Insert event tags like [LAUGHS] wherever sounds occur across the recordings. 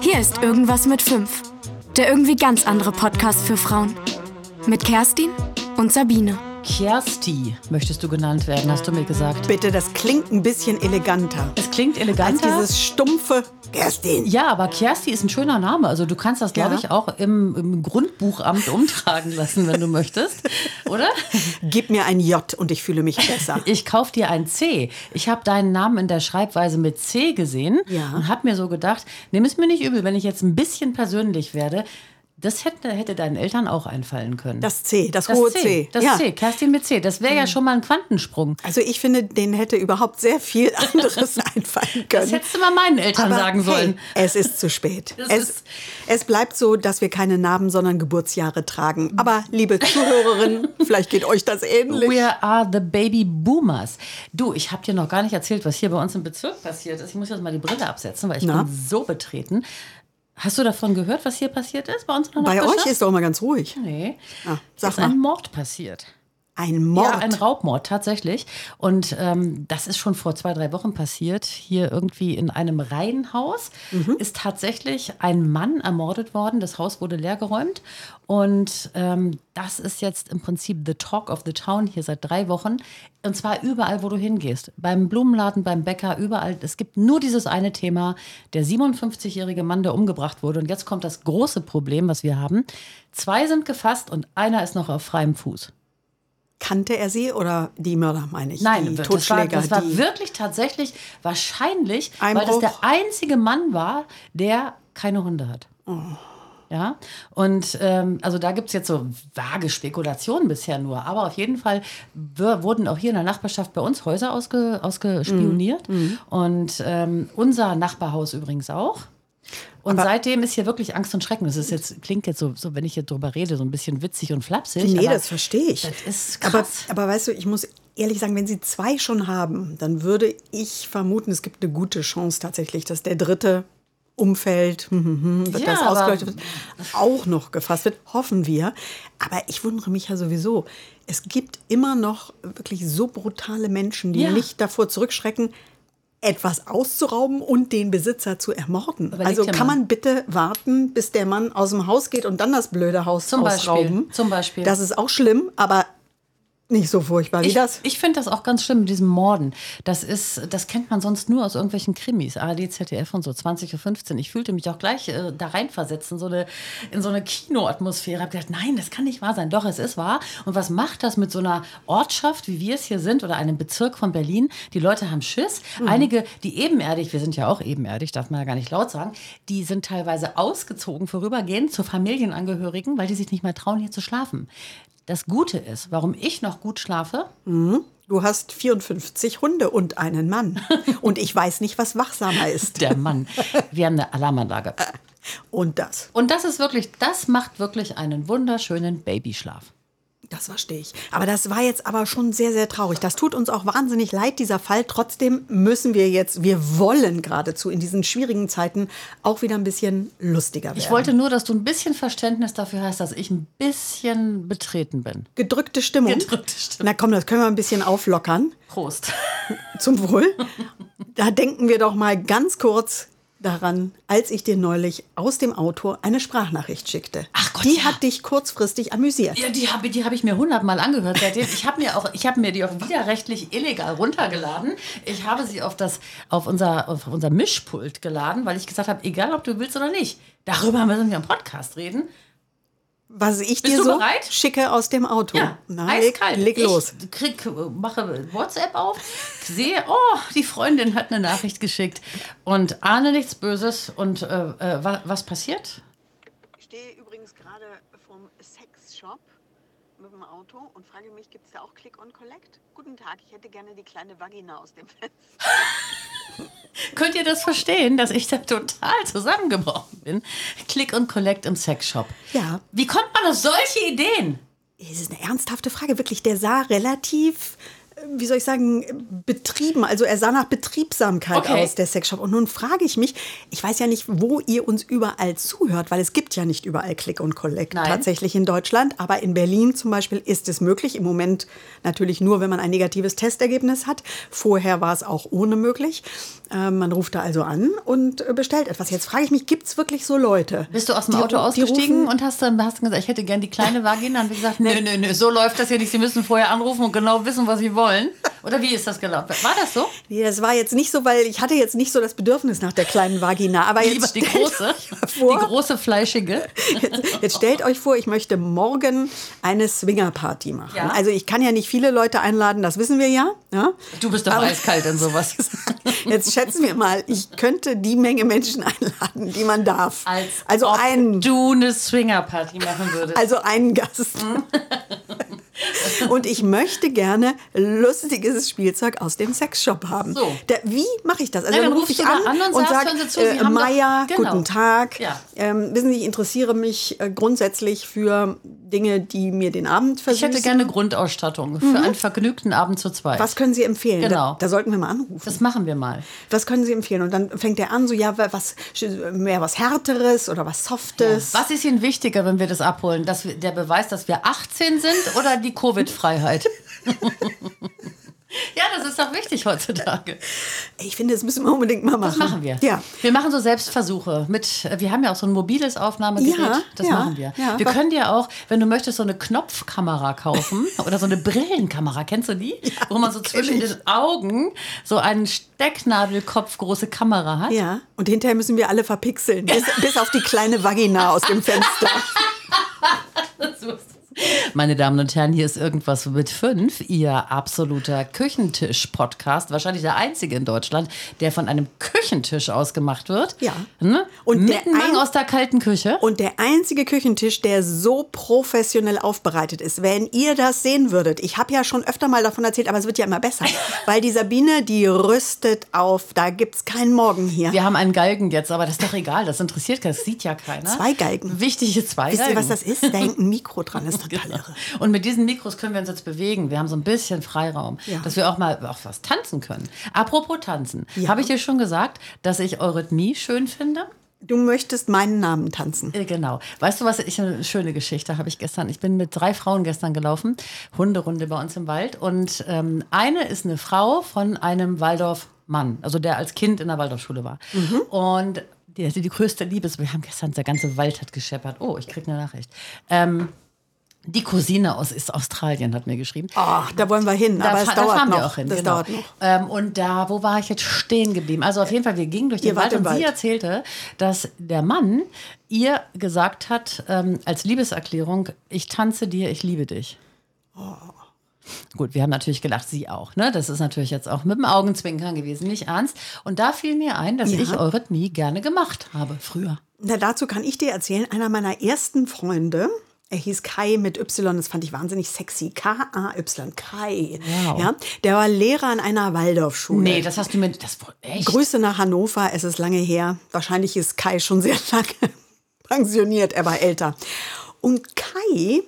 Hier ist Irgendwas mit 5. Der irgendwie ganz andere Podcast für Frauen. Mit Kerstin und Sabine. Kersti möchtest du genannt werden, hast du mir gesagt. Bitte, das klingt ein bisschen eleganter. Es klingt Als eleganter. dieses stumpfe Kerstin. ja, aber Kersti ist ein schöner Name. Also du kannst das, glaube Ja. ich, auch im, im Grundbuchamt umtragen lassen, wenn du möchtest. [LAUGHS] Oder? [LAUGHS] Gib mir ein J und ich fühle mich besser. [LAUGHS] Ich kauf dir ein C. Ich habe deinen Namen in der Schreibweise mit C gesehen Ja. und habe mir so gedacht, nimm es mir nicht übel, wenn ich jetzt ein bisschen persönlich werde. Das hätte, hätte deinen Eltern auch einfallen können. Das C, das, Das hohe C. C. Das ja. Mhm. C. Kerstin mit C. Das wäre ja schon mal ein Quantensprung. Also ich finde, denen hätte überhaupt sehr viel [LAUGHS] anderes einfallen können. Das hättest du mal meinen Eltern Aber sagen sollen. Hey, es ist zu spät. Es, ist- es bleibt so, dass wir keine Namen, sondern Geburtsjahre tragen. Aber liebe Zuhörerinnen, [LAUGHS] vielleicht geht euch das ähnlich. We are the baby boomers. Du, ich habe dir noch gar nicht erzählt, was hier bei uns im Bezirk passiert ist. Ich muss jetzt mal die Brille absetzen, weil ich Na? bin so betreten. Hast du davon gehört, was hier passiert ist bei uns in der Bei euch ist doch mal ganz ruhig. Nee. Ah, sag ist mal. ein Mord passiert. Ein Mord. Ja, ein Raubmord tatsächlich. Und ähm, das ist schon vor zwei, drei Wochen passiert. Hier irgendwie in einem Reihenhaus Mhm. ist tatsächlich ein Mann ermordet worden. Das Haus wurde leergeräumt. Und ähm, das ist jetzt im Prinzip the talk of the town hier seit drei Wochen. Und zwar überall, wo du hingehst. Beim Blumenladen, beim Bäcker, überall. Es gibt nur dieses eine Thema. Der 57-jährige Mann, der umgebracht wurde. Und jetzt kommt das große Problem, was wir haben. Zwei sind gefasst und einer ist noch auf freiem Fuß. Kannte er sie oder die Mörder, meine ich? Nein, die das war, das war wirklich tatsächlich wahrscheinlich, weil das Einbruch. der einzige Mann war, der keine Hunde hat. Oh. Ja, und ähm, also da gibt es jetzt so vage Spekulationen bisher nur, aber auf jeden Fall wurden auch hier in der Nachbarschaft bei uns Häuser ausge, ausgespioniert Mhm. und ähm, unser Nachbarhaus übrigens auch. Und seitdem ist hier wirklich Angst und Schrecken. Das ist jetzt, klingt jetzt so, so, wenn ich hier drüber rede, so ein bisschen witzig und flapsig. Nee, aber das verstehe ich. Das ist aber, krass. aber weißt du, ich muss ehrlich sagen, wenn sie zwei schon haben, dann würde ich vermuten, es gibt eine gute Chance tatsächlich, dass der dritte umfällt, hm, hm, hm, wird Ja, das aber- ausgeleuchtet wird, auch noch gefasst wird, hoffen wir. Aber ich wundere mich ja sowieso. Es gibt immer noch wirklich so brutale Menschen, die Ja. nicht davor zurückschrecken, etwas auszurauben und den Besitzer zu ermorden. Überleg also kann man bitte warten, bis der Mann aus dem Haus geht und dann das blöde Haus Zum Beispiel, ausrauben. zum Beispiel. Das ist auch schlimm, aber nicht so furchtbar wie Ich, das. ich finde das auch ganz schlimm mit diesem Morden. Das ist, das kennt man sonst nur aus irgendwelchen Krimis, ARD, ZDF und so, 20.15 Uhr. Ich fühlte mich auch gleich äh, da reinversetzt in so eine, in so eine Kinoatmosphäre. Hab gedacht, nein, das kann nicht wahr sein. Doch, es ist wahr. Und was macht das mit so einer Ortschaft, wie wir es hier sind, oder einem Bezirk von Berlin? Die Leute haben Schiss. Einige, die ebenerdig, wir sind ja auch ebenerdig, darf man ja gar nicht laut sagen, die sind teilweise ausgezogen vorübergehend zu Familienangehörigen, weil die sich nicht mehr trauen, hier zu schlafen. Das Gute ist, warum ich noch gut schlafe, Du hast 54 Hunde und einen Mann. [LAUGHS] Und ich weiß nicht, was wachsamer ist. der Mann. Wir haben eine Alarmanlage. [LAUGHS] Und das. Und das ist wirklich, das macht wirklich einen wunderschönen Babyschlaf. Das verstehe ich. Aber das war jetzt aber schon sehr, sehr traurig. Das tut uns auch wahnsinnig leid, dieser Fall. Trotzdem müssen wir jetzt, wir wollen geradezu in diesen schwierigen Zeiten auch wieder ein bisschen lustiger werden. Ich wollte nur, dass du ein bisschen Verständnis dafür hast, dass ich ein bisschen betreten bin. Gedrückte Stimmung. Gedrückte Stimmung. Na komm, das können wir ein bisschen auflockern. Prost. Zum Wohl. [LAUGHS] Da denken wir doch mal ganz kurz daran, als ich dir neulich aus dem Auto eine Sprachnachricht schickte. Ach Gott, Die ja. hat dich kurzfristig amüsiert. Ja, die habe die hab ich mir hundertmal angehört seitdem. Ich habe mir auch, ich habe mir die auch widerrechtlich illegal runtergeladen. Ich habe sie auf das, auf unser, auf unser Mischpult geladen, weil ich gesagt habe, egal ob du willst oder nicht, darüber müssen wir im Podcast reden. Was ich Bist dir so bereit? schicke aus dem Auto. Ja, Na, leg, eiskalt. leg los. Ich krieg, mache WhatsApp auf, sehe, oh, die Freundin hat eine Nachricht geschickt und ahne nichts Böses. Und äh, äh, wa, was passiert? Ich stehe übrigens gerade vom Sexshop mit dem Auto und frage mich, gibt es da auch Click on Collect? Guten Tag, ich hätte gerne die kleine Vagina aus dem Fenster. [LAUGHS] Könnt ihr das verstehen, dass ich da total zusammengebrochen bin? Click und Collect im Sexshop. Ja. Wie kommt man auf solche Ideen? Das ist eine ernsthafte Frage, wirklich. Der sah relativ wie soll ich sagen, betrieben. Also er sah nach Betriebsamkeit Okay. aus, der Sexshop. Und nun frage ich mich, ich weiß ja nicht, wo ihr uns überall zuhört, weil es gibt ja nicht überall Click und Collect Nein. tatsächlich in Deutschland. Aber in Berlin zum Beispiel ist es möglich. Im Moment natürlich nur, wenn man ein negatives Testergebnis hat. Vorher war es auch ohne möglich. Äh, man ruft da also an und äh, bestellt etwas. Jetzt frage ich mich, gibt es wirklich so Leute? Bist du aus dem die- Auto ausgestiegen und hast dann hast gesagt, ich hätte gern die kleine Vagina? Haben wir gesagt, [LAUGHS] nö, nö, nö, so läuft das ja nicht. Sie müssen vorher anrufen und genau wissen, was sie wollen. Oder wie ist das gelaufen? War das so? Nee, das war jetzt nicht so, weil ich hatte jetzt nicht so das Bedürfnis nach der kleinen Vagina. Aber jetzt Lieber die große, mal die vor, große fleischige. Jetzt, jetzt stellt euch vor, ich möchte morgen eine Swingerparty machen. Ja. Also ich kann ja nicht viele Leute einladen, das wissen wir ja. ja? Du bist doch Aber- eiskalt in sowas. [LAUGHS] Jetzt schätzen wir mal, ich könnte die Menge Menschen einladen, die man darf. Als also ob einen. du eine Swingerparty machen würdest. Also einen Gast. [LAUGHS] [LAUGHS] Und ich möchte gerne lustiges Spielzeug aus dem Sexshop haben. So. Da, wie mache ich das? Also Ja, dann dann rufe ich an, an und und sage, äh, Maya, Genau. guten Tag. Ja. Ähm, wissen Sie, ich interessiere mich äh, grundsätzlich für Dinge, die mir den Abend Ich versüßen. hätte gerne Grundausstattung für einen vergnügten Abend zu zweit. Was können Sie empfehlen? Genau. Da, da sollten wir mal anrufen. Das machen wir mal. Was können Sie empfehlen? Und dann fängt er an, so ja, was mehr was härteres oder was softes. Was ist Ihnen wichtiger, wenn wir das abholen? Dass wir, der Beweis, dass wir 18 sind oder die Covid-Freiheit? [LAUGHS] ja, das ist doch wichtig heutzutage. Ich finde, das müssen wir unbedingt mal machen. Das machen wir. Ja. Wir machen so Selbstversuche. Mit, wir haben ja auch so ein mobiles Aufnahmegerät. Ja, das ja, machen wir. ja. wir können dir auch, wenn du möchtest, so eine Knopfkamera kaufen [LAUGHS] oder so eine Brillenkamera. Kennst du die? Wo man so zwischen den Augen so einen Stecknadelkopf große Kamera hat. Ja, und hinterher müssen wir alle verpixeln, bis, [LAUGHS] bis auf die kleine Vagina aus dem Fenster. Meine Damen und Herren, hier ist irgendwas mit fünf, Ihr absoluter Küchentisch-Podcast. Wahrscheinlich der einzige in Deutschland, der von einem Küchentisch aus gemacht wird. Ja. Ne? Und ein- aus der kalten Küche. Und der einzige Küchentisch, der so professionell aufbereitet ist, wenn ihr das sehen würdet, ich habe ja schon öfter mal davon erzählt, aber es wird ja immer besser, [LAUGHS] weil die Sabine, die rüstet auf, da gibt es keinen Morgen hier. Wir haben einen Galgen jetzt, aber das ist doch egal, das interessiert keinen, das sieht ja keiner. Zwei Galgen. Wichtige zwei Wisst Galgen. ihr, was das ist? Da hängt ein Mikro dran, das ist [LAUGHS] Genau. Und mit diesen Mikros können wir uns jetzt bewegen. Wir haben so ein bisschen Freiraum, Ja. dass wir auch mal auch was tanzen können. Apropos tanzen, Ja. habe ich dir schon gesagt, dass ich Eurythmie schön finde? Du möchtest meinen Namen tanzen. Äh, Genau. Weißt du, was ich eine schöne Geschichte habe ich gestern. Ich bin mit drei Frauen gestern gelaufen, Hunderunde bei uns im Wald. Und ähm, eine ist eine Frau von einem Waldorf-Mann, also der als Kind in der Waldorfschule war. Und die, die größte Liebe ist, wir haben gestern, der ganze Wald hat gescheppert. Oh, ich kriege eine Nachricht. Ähm, die Cousine aus ist Australien hat mir geschrieben. Ach, da wollen wir hin, aber es fa- da dauert fahren noch. wir auch hin. das genau. dauert noch. Ähm, und da, wo war ich jetzt stehen geblieben? Also auf jeden Fall, wir gingen durch den wart Wald und sie Wald. erzählte, dass der Mann ihr gesagt hat, ähm, als Liebeserklärung, ich tanze dir, ich liebe dich. Gut, wir haben natürlich gelacht, sie auch. Ne? Das ist natürlich jetzt auch mit dem Augenzwinkern gewesen, nicht ernst. Und da fiel mir ein, dass Ja. ich Eurythmie gerne gemacht habe, früher. Na, dazu kann ich dir erzählen, einer meiner ersten Freunde, er hieß Kai mit Y, das fand ich wahnsinnig sexy. K-A-Y, Kai. Wow. Ja, der war Lehrer an einer Waldorfschule. Nee, das hast du mir, das echt. Grüße nach Hannover, es ist lange her. Wahrscheinlich ist Kai schon sehr [LAUGHS] lange pensioniert, er war älter. Und Kai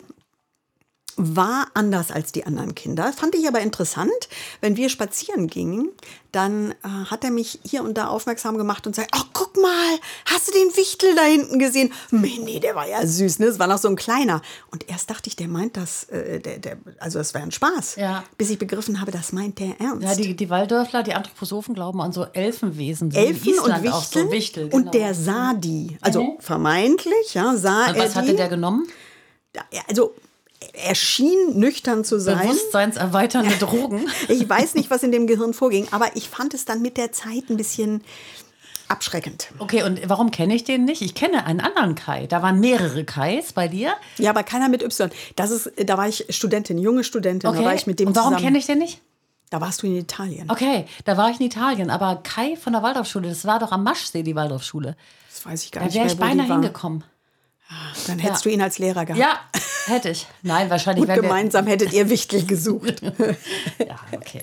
war anders als die anderen Kinder. Fand ich aber interessant. Wenn wir spazieren gingen, dann äh, hat er mich hier und da aufmerksam gemacht und sagt, ach, guck mal, hast du den Wichtel da hinten gesehen? Nee, der war ja süß, ne? Es war noch so ein kleiner. Und erst dachte ich, der meint das, äh, der, der, also das wäre ein Spaß. Ja. Bis ich begriffen habe, das meint der ernst. Ja, die, die Waldörfler, die Anthroposophen glauben an so Elfenwesen. So Elfen und Island auch Wichtel, so Wichtel und genau. der sah die. Also Mhm. vermeintlich, ja, sah Und er was hatte der genommen? Ja, also er schien nüchtern zu sein. Bewusstseinserweiternde [LAUGHS] Drogen. Ich weiß nicht, was in dem Gehirn vorging, aber ich fand es dann mit der Zeit ein bisschen abschreckend. Okay, und warum kenne ich den nicht? Ich kenne einen anderen Kai. Da waren mehrere Kais bei dir. Ja, aber keiner mit Y. Das ist, da war ich Studentin, junge Studentin, Okay. da war ich mit dem und warum kenne ich den nicht? Da warst du in Italien. Okay, da war ich in Italien. Aber Kai von der Waldorfschule, das war doch am Maschsee, die Waldorfschule. Das weiß ich gar Da nicht wäre mehr, ich beinahe war. Dann hättest du ihn als Lehrer gehabt. Ja, hätte ich. Nein, wahrscheinlich. Wir- gemeinsam hättet ihr Wichtel gesucht. [LAUGHS] Ja, okay.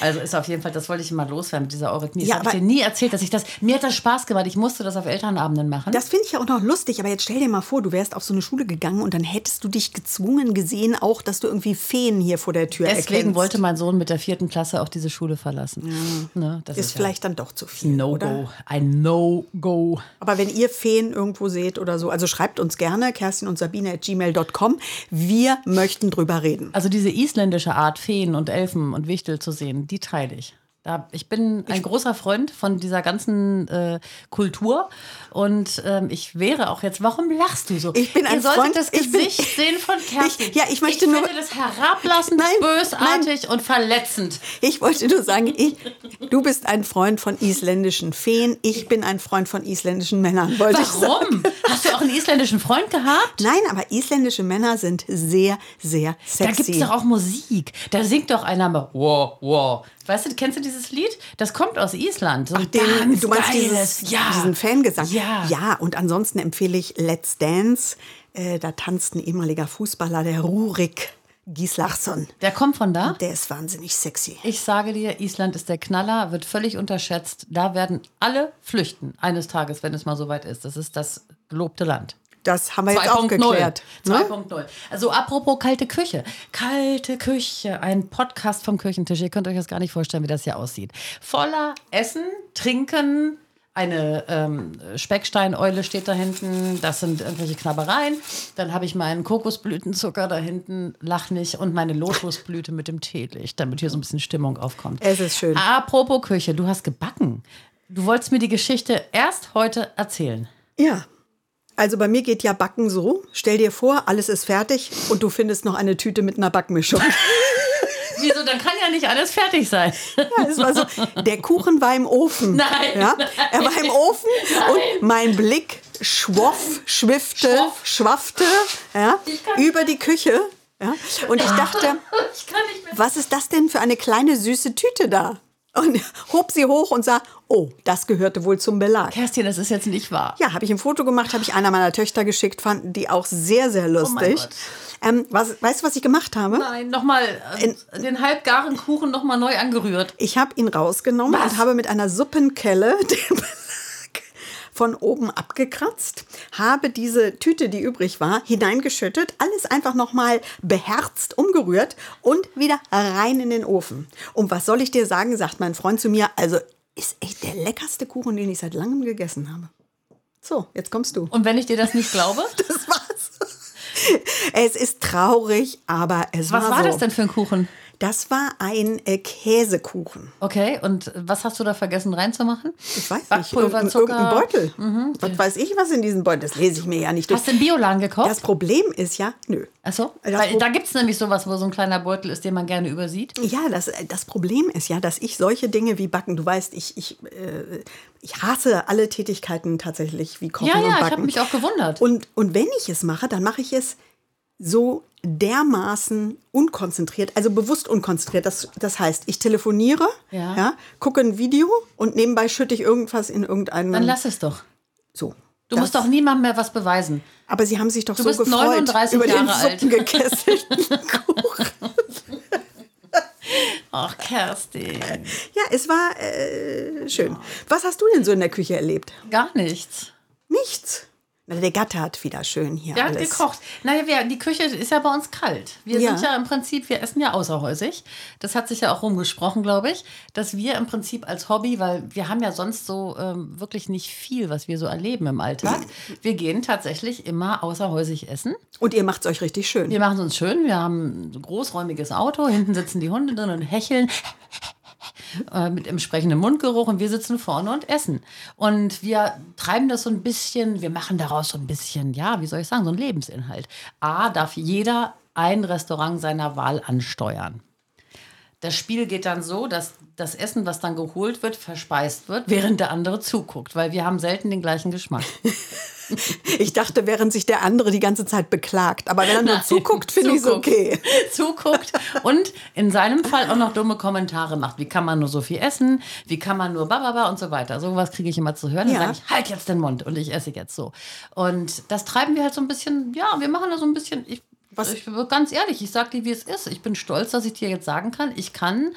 Also ist auf jeden Fall, das wollte ich mal loswerden mit dieser Eurythmie. Das Ja, habe ich aber- dir nie erzählt, dass ich das. Mir hat das Spaß gemacht. Ich musste das auf Elternabenden machen. Das finde ich ja auch noch lustig, aber jetzt stell dir mal vor, du wärst auf so eine Schule gegangen und dann hättest du dich gezwungen gesehen, auch, dass du irgendwie Feen hier vor der Tür Deswegen erkennst. wollte mein Sohn mit der vierten Klasse auch diese Schule verlassen. Ne, das ist ist, vielleicht dann doch zu viel. ja? No-Go. Ein No-Go. Aber wenn ihr Feen irgendwo seht oder so, also schreibt uns gerne, Kerstin und Sabine at gmail.com. Wir möchten drüber reden. Also diese isländische Art, Feen und Elfen und Wichtel zu sehen, die teile ich. Da, ich bin ein großer Freund von dieser ganzen äh, Kultur und ähm, ich wäre auch jetzt. Warum lachst du so? Ich bin ein Ihr Freund- das ich bin- Gesicht sehen von Kerstin. Ich- ja, ich möchte ich nur- finde das herablassend, Nein, bösartig und verletzend. Ich wollte nur sagen, ich, du bist ein Freund von isländischen Feen, ich bin ein Freund von isländischen Männern, wollte ich sagen. Warum? Hast du auch einen isländischen Freund gehabt? Nein, aber isländische Männer sind sehr, sehr Da sexy. gibt es doch auch Musik. Da singt doch einer mal wow, wow. Weißt du, kennst du dieses Lied? Das kommt aus Island. So ein Den, du meinst dieses, ja. diesen Fangesang? Ja. Ja, und ansonsten empfehle ich Let's Dance. Äh, da tanzt ein ehemaliger Fußballer, der Rurik Gislason. Der kommt von da? Der ist wahnsinnig sexy. Ich sage dir, Island ist der Knaller, wird völlig unterschätzt. Da werden alle flüchten eines Tages, wenn es mal soweit ist. Das ist das gelobte Land. Das haben wir jetzt auch 2.0. geklärt. Ne? 2.0. Also apropos kalte Küche. Kalte Küche, ein Podcast vom Küchentisch. Ihr könnt euch das gar nicht vorstellen, wie das hier aussieht. Voller Essen, Trinken, eine ähm, Specksteineule steht da hinten. Das sind irgendwelche Knabbereien. Dann habe ich meinen Kokosblütenzucker da hinten, lach nicht, und meine Lotusblüte mit dem Teelicht, damit hier so ein bisschen Stimmung aufkommt. Es ist schön. Apropos Küche, du hast gebacken. Du wolltest mir die Geschichte erst heute erzählen. Ja. Also bei mir geht ja Backen so. Stell dir vor, alles ist fertig und du findest noch eine Tüte mit einer Backmischung. [LAUGHS] Wieso? Dann kann ja nicht alles fertig sein. Ja, es war so, der Kuchen war im Ofen. Nein, Ja, er war im Ofen und mein Blick schwoff, schwiffte, Schwoff. schwaffte ja, über die Küche. Ja, und ich dachte, [LAUGHS] Ich was ist das denn für eine kleine süße Tüte da? Und hob sie hoch und sah, oh, das gehörte wohl zum Belag. Kerstin, das ist jetzt nicht wahr. Ja, habe ich ein Foto gemacht, habe ich einer meiner Töchter geschickt, fanden die auch sehr, sehr lustig. Gott. ähm, was, weißt du, was ich gemacht habe? Nein, nochmal äh, den halbgaren Kuchen nochmal neu angerührt. Ich habe ihn rausgenommen Was? und habe mit einer Suppenkelle [LAUGHS] den Belag von oben abgekratzt, habe diese Tüte, die übrig war, hineingeschüttet, alles einfach nochmal beherzt umgerührt und wieder rein in den Ofen. Und was soll ich dir sagen, sagt mein Freund zu mir, also ist echt der leckerste Kuchen, den ich seit langem gegessen habe. So, jetzt kommst du. Und wenn ich dir das nicht glaube, [LAUGHS] Das war's. Es ist traurig, aber es was war war so. das denn für ein Kuchen? Das war ein äh, Käsekuchen. Okay, und was hast du da vergessen reinzumachen? Ich weiß nicht, Backpulver, irgendein, Zucker. irgendein Beutel. Was weiß ich, was in diesem Beutel, das lese ich mir ja nicht durch. Hast du im Bioladen gekauft? Das Problem ist ja, nö. Achso, Das weil da gibt es nämlich sowas, wo so ein kleiner Beutel ist, den man gerne übersieht. Ja, das, das Problem ist ja, dass ich solche Dinge wie Backen, du weißt, ich, ich, äh, ich hasse alle Tätigkeiten tatsächlich wie Kochen Ja, und ja, Backen. ich habe mich auch gewundert. Und, und wenn ich es mache, dann mache ich es so dermaßen unkonzentriert, also bewusst unkonzentriert. Das, das heißt, ich telefoniere, Ja. gucke ein Video und nebenbei schütte ich irgendwas in irgendeinen. Dann lass es doch. so. Du musst doch niemandem mehr was beweisen. Aber sie haben sich doch Du so bist gefreut 39 über den Jahre alt. suppengekesselten [LAUGHS] Kuchen. Ach, Kerstin. Ja, es war äh, schön. Was hast du denn so in der Küche erlebt? Gar nichts. Nichts. Der Gatte hat wieder schön hier Der hat alles. gekocht. Naja, wir, die Küche ist ja bei uns kalt. Wir Ja. sind ja im Prinzip, wir essen ja außerhäusig. Das hat sich ja auch rumgesprochen, glaube ich, dass wir im Prinzip als Hobby, weil wir haben ja sonst so ähm, wirklich nicht viel, was wir so erleben im Alltag. Wir gehen tatsächlich immer außerhäusig essen. Und ihr macht es euch richtig schön. Wir machen es uns schön. Wir haben ein großräumiges Auto. Hinten sitzen die Hunde drin und hecheln äh, mit entsprechendem Mundgeruch und wir sitzen vorne und essen. Und wir treiben das so ein bisschen, wir machen daraus so ein bisschen, ja, wie soll ich sagen, so einen Lebensinhalt. A, darf jeder ein Restaurant seiner Wahl ansteuern. Das Spiel geht dann so, dass das Essen, was dann geholt wird, verspeist wird, während der andere zuguckt, weil wir haben selten den gleichen Geschmack. [LAUGHS] Ich dachte, während sich der andere die ganze Zeit beklagt. Aber wenn er nur Nein, zuguckt, finde ich es okay. [LAUGHS] zuguckt und in seinem Fall auch noch dumme Kommentare macht. Wie kann man nur so viel essen? Wie kann man nur bababa und so weiter. Sowas kriege ich immer zu hören. Dann Ja. sage ich, halt jetzt den Mund und ich esse jetzt so. Und das treiben wir halt so ein bisschen, ja, wir machen da so ein bisschen, ich, Was- ich bin ganz ehrlich, ich sage dir, wie es ist. Ich bin stolz, dass ich dir jetzt sagen kann, ich kann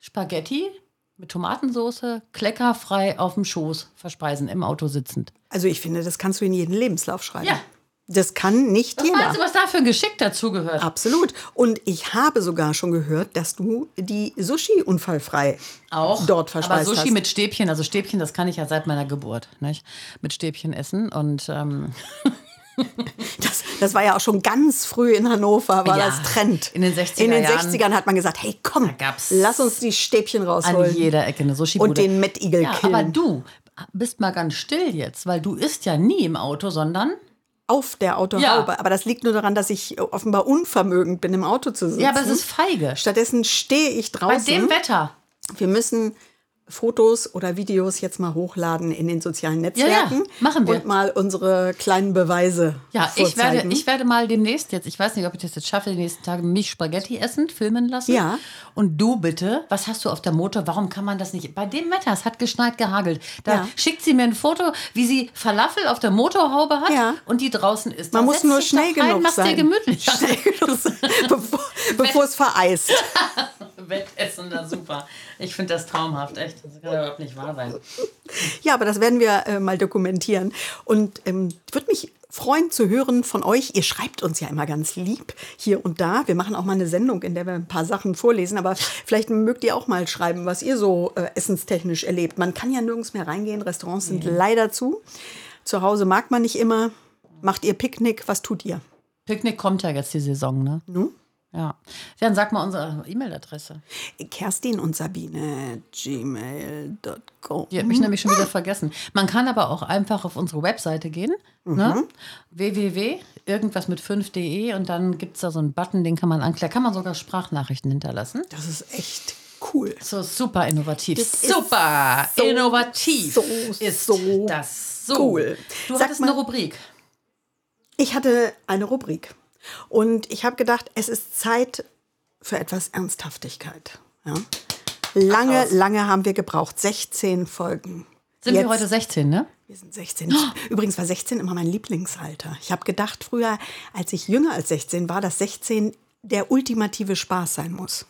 Spaghetti mit Tomatensauce kleckerfrei auf dem Schoß verspeisen, im Auto sitzend. Also ich finde, das kannst du in jeden Lebenslauf schreiben. Ja. Das kann nicht Was jeder. meinst du, was da für ein Geschick dazugehört? Absolut. Und ich habe sogar schon gehört, dass du die Sushi unfallfrei auch dort Aber verspeist Sushi hast. mit Stäbchen, also Stäbchen, das kann ich ja seit meiner Geburt, nicht? Mit Stäbchen essen und ähm, [LAUGHS] Das, das war ja auch schon ganz früh in Hannover, war Ja, das Trend. in den 60er In den Jahren. 60ern hat man gesagt, hey komm, gab's lass uns die Stäbchen an rausholen. jeder Ecke eine Sushi-Bude. Und den Mettigel ja, killen. aber du bist mal ganz still jetzt, weil du isst ja nie im Auto, sondern Auf der Autohaube. Ja. Aber das liegt nur daran, dass ich offenbar unvermögend bin, im Auto zu sitzen. ja, aber es ist feige. Stattdessen stehe ich Bei draußen. dem Wetter. Wir müssen Fotos oder Videos jetzt mal hochladen in den sozialen Netzwerken. ja, machen wir. Und mal unsere kleinen Beweise Ja, ich werde, vorzeigen. ich werde mal demnächst jetzt, ich weiß nicht, ob ich das jetzt schaffe, die nächsten Tage mich Spaghetti essen, filmen lassen. Ja. Und du bitte, was hast du auf der Motor? Warum kann man das nicht? Bei dem Wetter, es hat geschneit, gehagelt. Da Ja. schickt sie mir ein Foto, wie sie Falafel auf der Motorhaube hat Ja. und die draußen ist. Man Da muss setz nur schnell rein, genug mach's sein. dir gemütlich. [LAUGHS] Schnell genug sein, [LAUGHS] bevor, bevor es vereist. Wettessen, da super. Ich finde das traumhaft, echt. Das kann ja überhaupt nicht wahr sein. Ja, aber das werden wir äh, mal dokumentieren. Und ähm, würde mich freuen zu hören von euch. Ihr schreibt uns ja immer ganz lieb hier und da. Wir machen auch mal eine Sendung, in der wir ein paar Sachen vorlesen. Aber vielleicht mögt ihr auch mal schreiben, was ihr so äh, essenstechnisch erlebt. Man kann ja nirgends mehr reingehen. Restaurants sind leider zu. Zu Hause mag man nicht immer. Macht ihr Picknick? Was tut ihr? Picknick kommt ja jetzt die Saison, ne? Nu? Ja. Dann sag mal unsere E-Mail-Adresse. Kerstin und Sabine gmail.com. Die hat mich nämlich schon wieder vergessen. Man kann aber auch einfach auf unsere Webseite gehen. Ne? www. irgendwas mit 5.de und dann gibt es da so einen Button, den kann man anklicken. Kann man sogar Sprachnachrichten hinterlassen. Das ist echt cool. So super innovativ. Das ist super so, innovativ so, ist so das so cool. Du Sag hattest mal- eine Rubrik. Ich hatte eine Rubrik und ich habe gedacht, es ist Zeit für etwas Ernsthaftigkeit. Ja? Lange, lange haben wir gebraucht. 16 Folgen. Sind Jetzt- wir heute 16, ne? Wir sind 16. [GASPS] Übrigens war 16 immer mein Lieblingsalter. Ich habe gedacht früher, als ich jünger als 16 war, dass 16 der ultimative Spaß sein muss.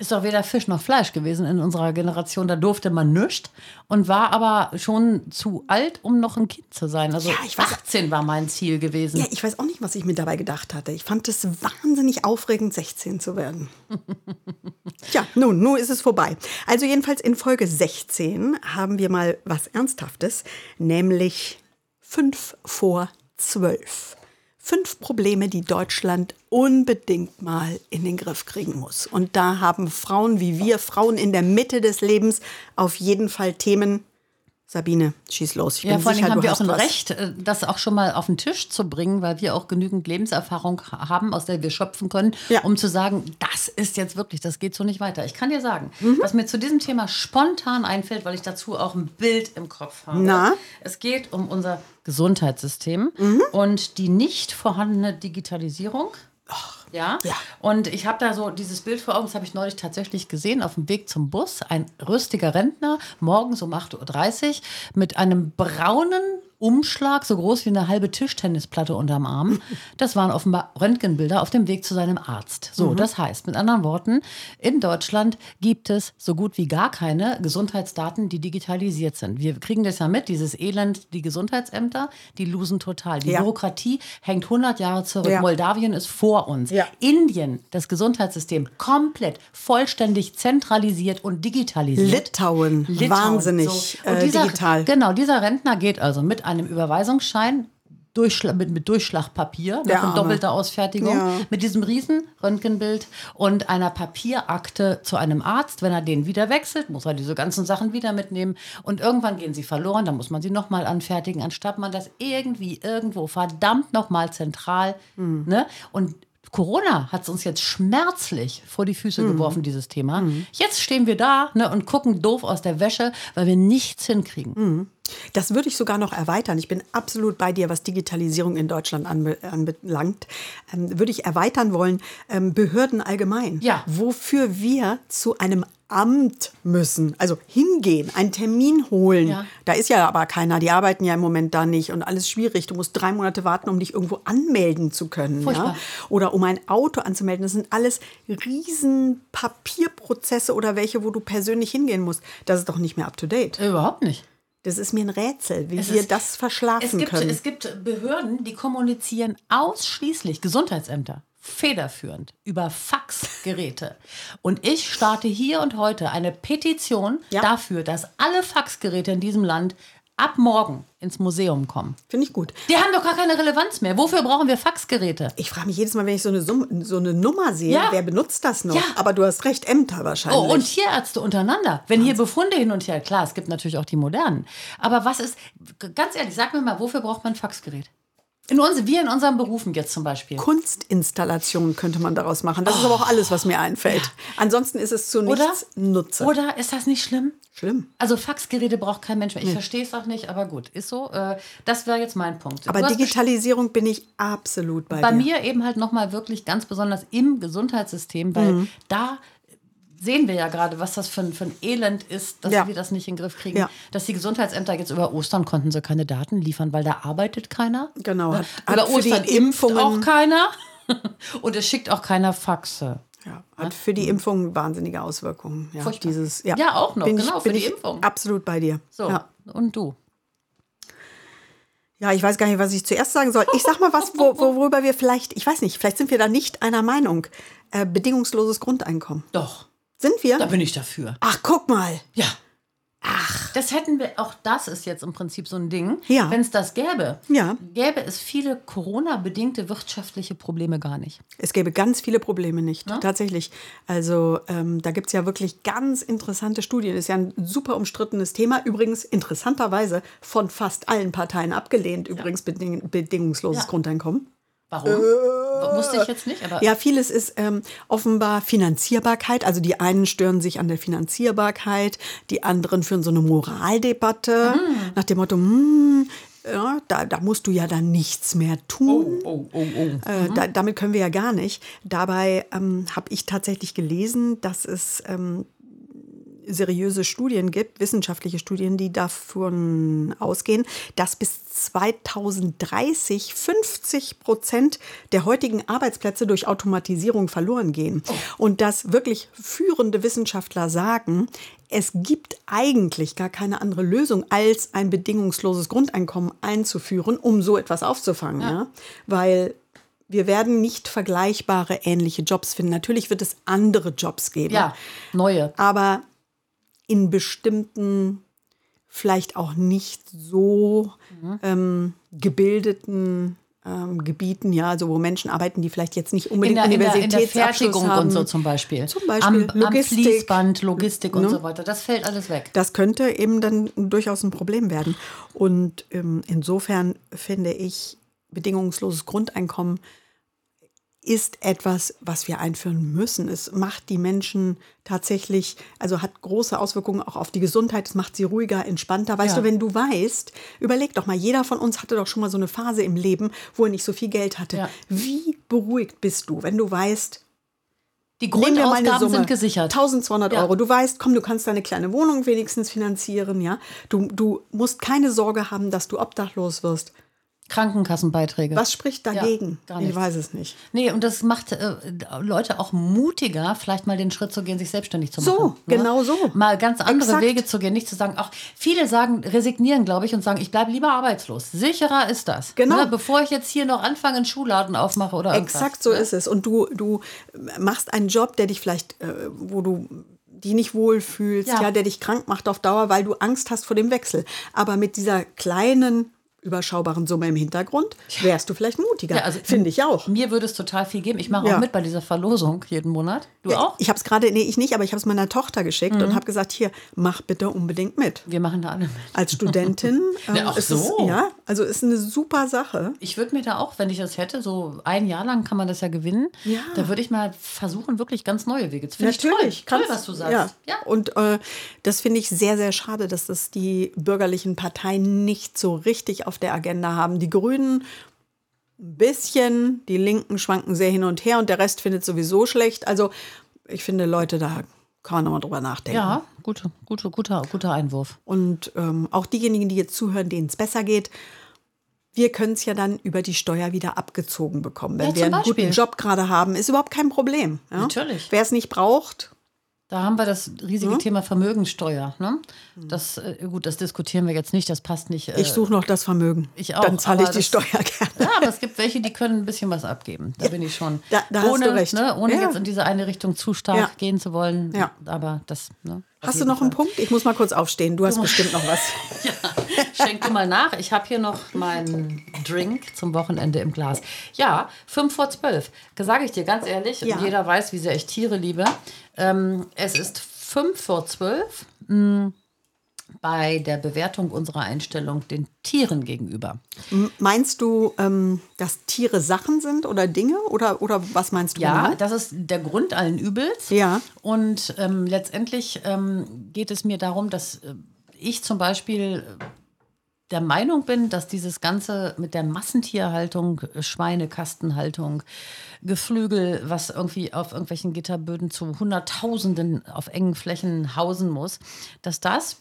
Ist doch weder Fisch noch Fleisch gewesen in unserer Generation. Da durfte man nichts und war aber schon zu alt, um noch ein Kind zu sein. Also Ja, ich weiß- 18 war mein Ziel gewesen. Ja, ich weiß auch nicht, was ich mir dabei gedacht hatte. Ich fand es wahnsinnig aufregend, 16 zu werden. [LAUGHS] Tja, nun, nun ist es vorbei. Also jedenfalls in Folge 16 haben wir mal was Ernsthaftes, nämlich 5 vor 12. Fünf Probleme, die Deutschland unbedingt mal in den Griff kriegen muss. Und da haben Frauen wie wir, Frauen in der Mitte des Lebens, auf jeden Fall Themen. Sabine, schieß los. Ich Ja, bin vor allem haben wir auch ein was. Recht, äh, das auch schon mal auf den Tisch zu bringen, weil wir auch genügend Lebenserfahrung ha- haben, aus der wir schöpfen können, Ja. um zu sagen, das ist jetzt wirklich, das geht so nicht weiter. Ich kann dir sagen, Mhm. was mir zu diesem Thema spontan einfällt, weil ich dazu auch ein Bild im Kopf habe. Na? Es geht um unser Gesundheitssystem Mhm. und die nicht vorhandene Digitalisierung. Ja? Ja. Und ich habe da so dieses Bild vor Augen, das habe ich neulich tatsächlich gesehen, auf dem Weg zum Bus. Ein rüstiger Rentner, morgens um 8.30 Uhr, mit einem braunen Umschlag, so groß wie eine halbe Tischtennisplatte unterm Arm. Das waren offenbar Röntgenbilder auf dem Weg zu seinem Arzt. So, das heißt, mit anderen Worten, in Deutschland gibt es so gut wie gar keine Gesundheitsdaten, die digitalisiert sind. Wir kriegen das ja mit, dieses Elend, die Gesundheitsämter, die losen total. Die Ja. Bürokratie hängt 100 Jahre zurück. Ja. Moldawien ist vor uns. Ja. Indien, das Gesundheitssystem, komplett vollständig zentralisiert und digitalisiert. Litauen, wahnsinnig, Und äh, dieser, digital. Genau, dieser Rentner geht also mit einem Überweisungsschein Durchschla mit, mit Durchschlagpapier, in Arme. doppelter Ausfertigung, Ja. mit diesem riesen Röntgenbild und einer Papierakte zu einem Arzt. Wenn er den wieder wechselt, muss er diese ganzen Sachen wieder mitnehmen. Und irgendwann gehen sie verloren, dann muss man sie nochmal anfertigen, anstatt man das irgendwie irgendwo verdammt nochmal zentral. Hm. Ne? Und Corona hat es uns jetzt schmerzlich vor die Mhm. Füße geworfen, dieses Thema. Jetzt stehen wir da ne, und gucken doof aus der Wäsche, weil wir nichts hinkriegen. Das würde ich sogar noch erweitern. Ich bin absolut bei dir, was Digitalisierung in Deutschland anbe anbelangt. Ähm, würde ich erweitern wollen, ähm, Behörden allgemein. Ja. Wofür wir zu einem Amt müssen, also hingehen, einen Termin holen. Ja. Da ist ja aber keiner, die arbeiten ja im Moment da nicht und alles schwierig. Du musst drei Monate warten, um dich irgendwo anmelden zu können. Ja? Oder um ein Auto anzumelden. Das sind alles riesen Papierprozesse oder welche, wo du persönlich hingehen musst. Das ist doch nicht mehr up to date. Überhaupt nicht. Das ist mir ein Rätsel, wie Es wir ist- das verschlafen Es gibt, können. es gibt Behörden, die kommunizieren ausschließlich, Gesundheitsämter, federführend über Faxgeräte. Und ich starte hier und heute eine Petition Ja. dafür, dass alle Faxgeräte in diesem Land ab morgen ins Museum kommen. Finde ich gut. Die haben doch gar keine Relevanz mehr. Wofür brauchen wir Faxgeräte? Ich frage mich jedes Mal, wenn ich so eine, Summ, so eine Nummer sehe, Ja. wer benutzt das noch? Ja. Aber du hast recht, Ämter wahrscheinlich. Oh, und Tierärzte untereinander. Wenn hier Befunde hin und her, klar, es gibt natürlich auch die modernen. Aber was ist, ganz ehrlich, sag mir mal, wofür braucht man ein Faxgerät? In uns, wir in unseren Berufen jetzt zum Beispiel. Kunstinstallation könnte man daraus machen. Das ist aber auch alles, was mir einfällt. Ansonsten ist es zu Oder? nichts Nutze. Oder ist das nicht schlimm? Schlimm. Also Faxgeräte braucht kein Mensch mehr. Ich verstehe es auch nicht, aber gut, ist so. Äh, das wäre jetzt mein Punkt. Aber Digitalisierung bin ich absolut bei, bei dir. mir eben halt nochmal wirklich ganz besonders im Gesundheitssystem, weil Mhm. da sehen wir ja gerade, was das für ein, für ein Elend ist, dass Ja. wir das nicht in den Griff kriegen. Ja. Dass die Gesundheitsämter jetzt über Ostern konnten sie keine Daten liefern, weil da arbeitet keiner. Genau, hat- Über hat die Ostern impft Impfungen- auch keiner. [LAUGHS] Und es schickt auch keiner Faxe. Ja, hat für die Impfung wahnsinnige Auswirkungen. Ja, Furchtbar. dieses, ja. Ja, auch noch, bin genau, ich, für die Impfung. Absolut bei dir. So, Ja. und du? Ja, ich weiß gar nicht, was ich zuerst sagen soll. Ich sag mal was, wo- worüber wir vielleicht, ich weiß nicht, vielleicht sind wir da nicht einer Meinung. Äh, bedingungsloses Grundeinkommen. Doch, Sind wir? da bin ich dafür. Ach, guck mal. Ja. Ach. Das hätten wir, auch das ist jetzt im Prinzip so ein Ding. Ja. Wenn es das gäbe, Ja. gäbe es viele Corona-bedingte wirtschaftliche Probleme gar nicht. Es gäbe ganz viele Probleme nicht, tatsächlich. Also ähm, da gibt es ja wirklich ganz interessante Studien. Ist ja ein super umstrittenes Thema. Übrigens interessanterweise von fast allen Parteien abgelehnt. Übrigens beding bedingungsloses Ja. Grundeinkommen. Warum? Wusste ich jetzt nicht, aber Ja, vieles ist ähm, offenbar Finanzierbarkeit. Also die einen stören sich an der Finanzierbarkeit, die anderen führen so eine Moraldebatte Mhm. nach dem Motto, hm, ja, da, da musst du ja dann nichts mehr tun. oh, oh, oh. Äh, da, damit können wir ja gar nicht. Dabei ähm, habe ich tatsächlich gelesen, dass es ähm, seriöse Studien gibt, wissenschaftliche Studien, die davon ausgehen, dass bis 2030 50 Prozent der heutigen Arbeitsplätze durch Automatisierung verloren gehen. Und dass wirklich führende Wissenschaftler sagen, es gibt eigentlich gar keine andere Lösung, als ein bedingungsloses Grundeinkommen einzuführen, um so etwas aufzufangen. Ja. Weil wir werden nicht vergleichbare ähnliche Jobs finden. Natürlich wird es andere Jobs geben. ja, neue. Aber in bestimmten, vielleicht auch nicht so ähm, gebildeten ähm, Gebieten, ja, also wo Menschen arbeiten, die vielleicht jetzt nicht In unbedingt in, der, in der Universitätsabschluss Fertigung haben. und so zum Beispiel. Zum Beispiel am, Logistik. am Fließband, Logistik und Ne? so weiter. Das fällt alles weg. Das könnte eben dann durchaus ein Problem werden. Und ähm, insofern finde ich, bedingungsloses Grundeinkommen ist etwas, was wir einführen müssen. Es macht die Menschen tatsächlich, also hat große Auswirkungen auch auf die Gesundheit. Es macht sie ruhiger, entspannter. Weißt Ja. du, wenn du weißt, überleg doch mal, jeder von uns hatte doch schon mal so eine Phase im Leben, wo er nicht so viel Geld hatte. Ja. Wie beruhigt bist du, wenn du weißt, Die Grundausgaben sind gesichert. 1200 Ja. Euro. Du weißt, komm, du kannst deine kleine Wohnung wenigstens finanzieren, ja. Du, du musst keine Sorge haben, dass du obdachlos wirst. Krankenkassenbeiträge. Was spricht dagegen? gar ich weiß es nicht. Nee, und das macht äh, Leute auch mutiger, vielleicht mal den Schritt zu gehen, sich selbstständig zu machen. So, genau so. Mal ganz andere Exakt. Wege zu gehen, nicht zu sagen, auch viele sagen, resignieren, glaube ich, und sagen, ich bleibe lieber arbeitslos. Sicherer ist das. Genau. Ne, bevor ich jetzt hier noch anfange, einen Schuhladen aufmache oder irgendwas. Exakt so ne? ist es. Und du, du machst einen Job, der dich vielleicht, äh, wo du dich nicht wohlfühlst, Ja. ja. der dich krank macht auf Dauer, weil du Angst hast vor dem Wechsel. Aber mit dieser kleinen überschaubaren Summe im Hintergrund, wärst du vielleicht mutiger. Ja, also Finde ich auch. Mir würde es total viel geben. Ich mache Ja. auch mit bei dieser Verlosung jeden Monat. Du auch? Ich habe es gerade, nee, ich nicht, aber ich habe es meiner Tochter geschickt Mhm. und habe gesagt, hier, mach bitte unbedingt mit. Wir machen da alle mit. Als Studentin [LAUGHS] ähm, Ja, ist so. es, ja, also ist eine super Sache. Ich würde mir da auch, wenn ich das hätte, so ein Jahr lang kann man das ja gewinnen, Ja. da würde ich mal versuchen, wirklich ganz neue Wege zu finden. Finde ich toll, toll, was du sagst. Ja. Ja. Und äh, das finde ich sehr, sehr schade, dass das die bürgerlichen Parteien nicht so richtig auf der Agenda haben. Die Grünen ein bisschen, die Linken schwanken sehr hin und her und der Rest findet sowieso schlecht. Also ich finde, Leute, da kann man nochmal drüber nachdenken. Ja, gute, gute, guter, guter Einwurf. Und ähm, auch diejenigen, die jetzt zuhören, denen es besser geht, wir können es ja dann über die Steuer wieder abgezogen bekommen. Wenn Ja, wir einen guten Beispiel. Job gerade haben, ist überhaupt kein Problem. Ja? Natürlich. Wer es nicht braucht, Da haben wir das riesige Hm? Thema Vermögensteuer. Ne? Das, äh, gut, das diskutieren wir jetzt nicht, das passt nicht. Äh, ich suche noch das Vermögen. ich auch, Dann zahle ich die das- Steuer gerne. Ja, aber es gibt welche, die können ein bisschen was abgeben. Da bin ich schon. da- da hast ohne, du recht. Ne, ohne Ja. jetzt in diese eine Richtung zu stark Ja. gehen zu wollen. Ja. Aber das. Ne, Hast du noch einen Fall. Punkt? Ich muss mal kurz aufstehen. Du hast bestimmt noch was. [LAUGHS] Schenk du mal nach. Ich habe hier noch meinen Drink zum Wochenende im Glas. Ja, 5 vor 12. Sage ich dir ganz ehrlich, Ja. jeder weiß, wie sehr ich Tiere liebe. Ähm, es ist 5 vor 12 mh, bei der Bewertung unserer Einstellung den Tieren gegenüber. Meinst du, ähm, dass Tiere Sachen sind oder Dinge? Oder, oder was meinst du? Ja, genau? das ist der Grund allen Übels. Ja. Und ähm, letztendlich ähm, geht es mir darum, dass äh, ich zum Beispiel der Meinung bin, dass dieses Ganze mit der Massentierhaltung, äh, Schweine, Kastenhaltung, Geflügel, was irgendwie auf irgendwelchen Gitterböden zu Hunderttausenden auf engen Flächen hausen muss, dass das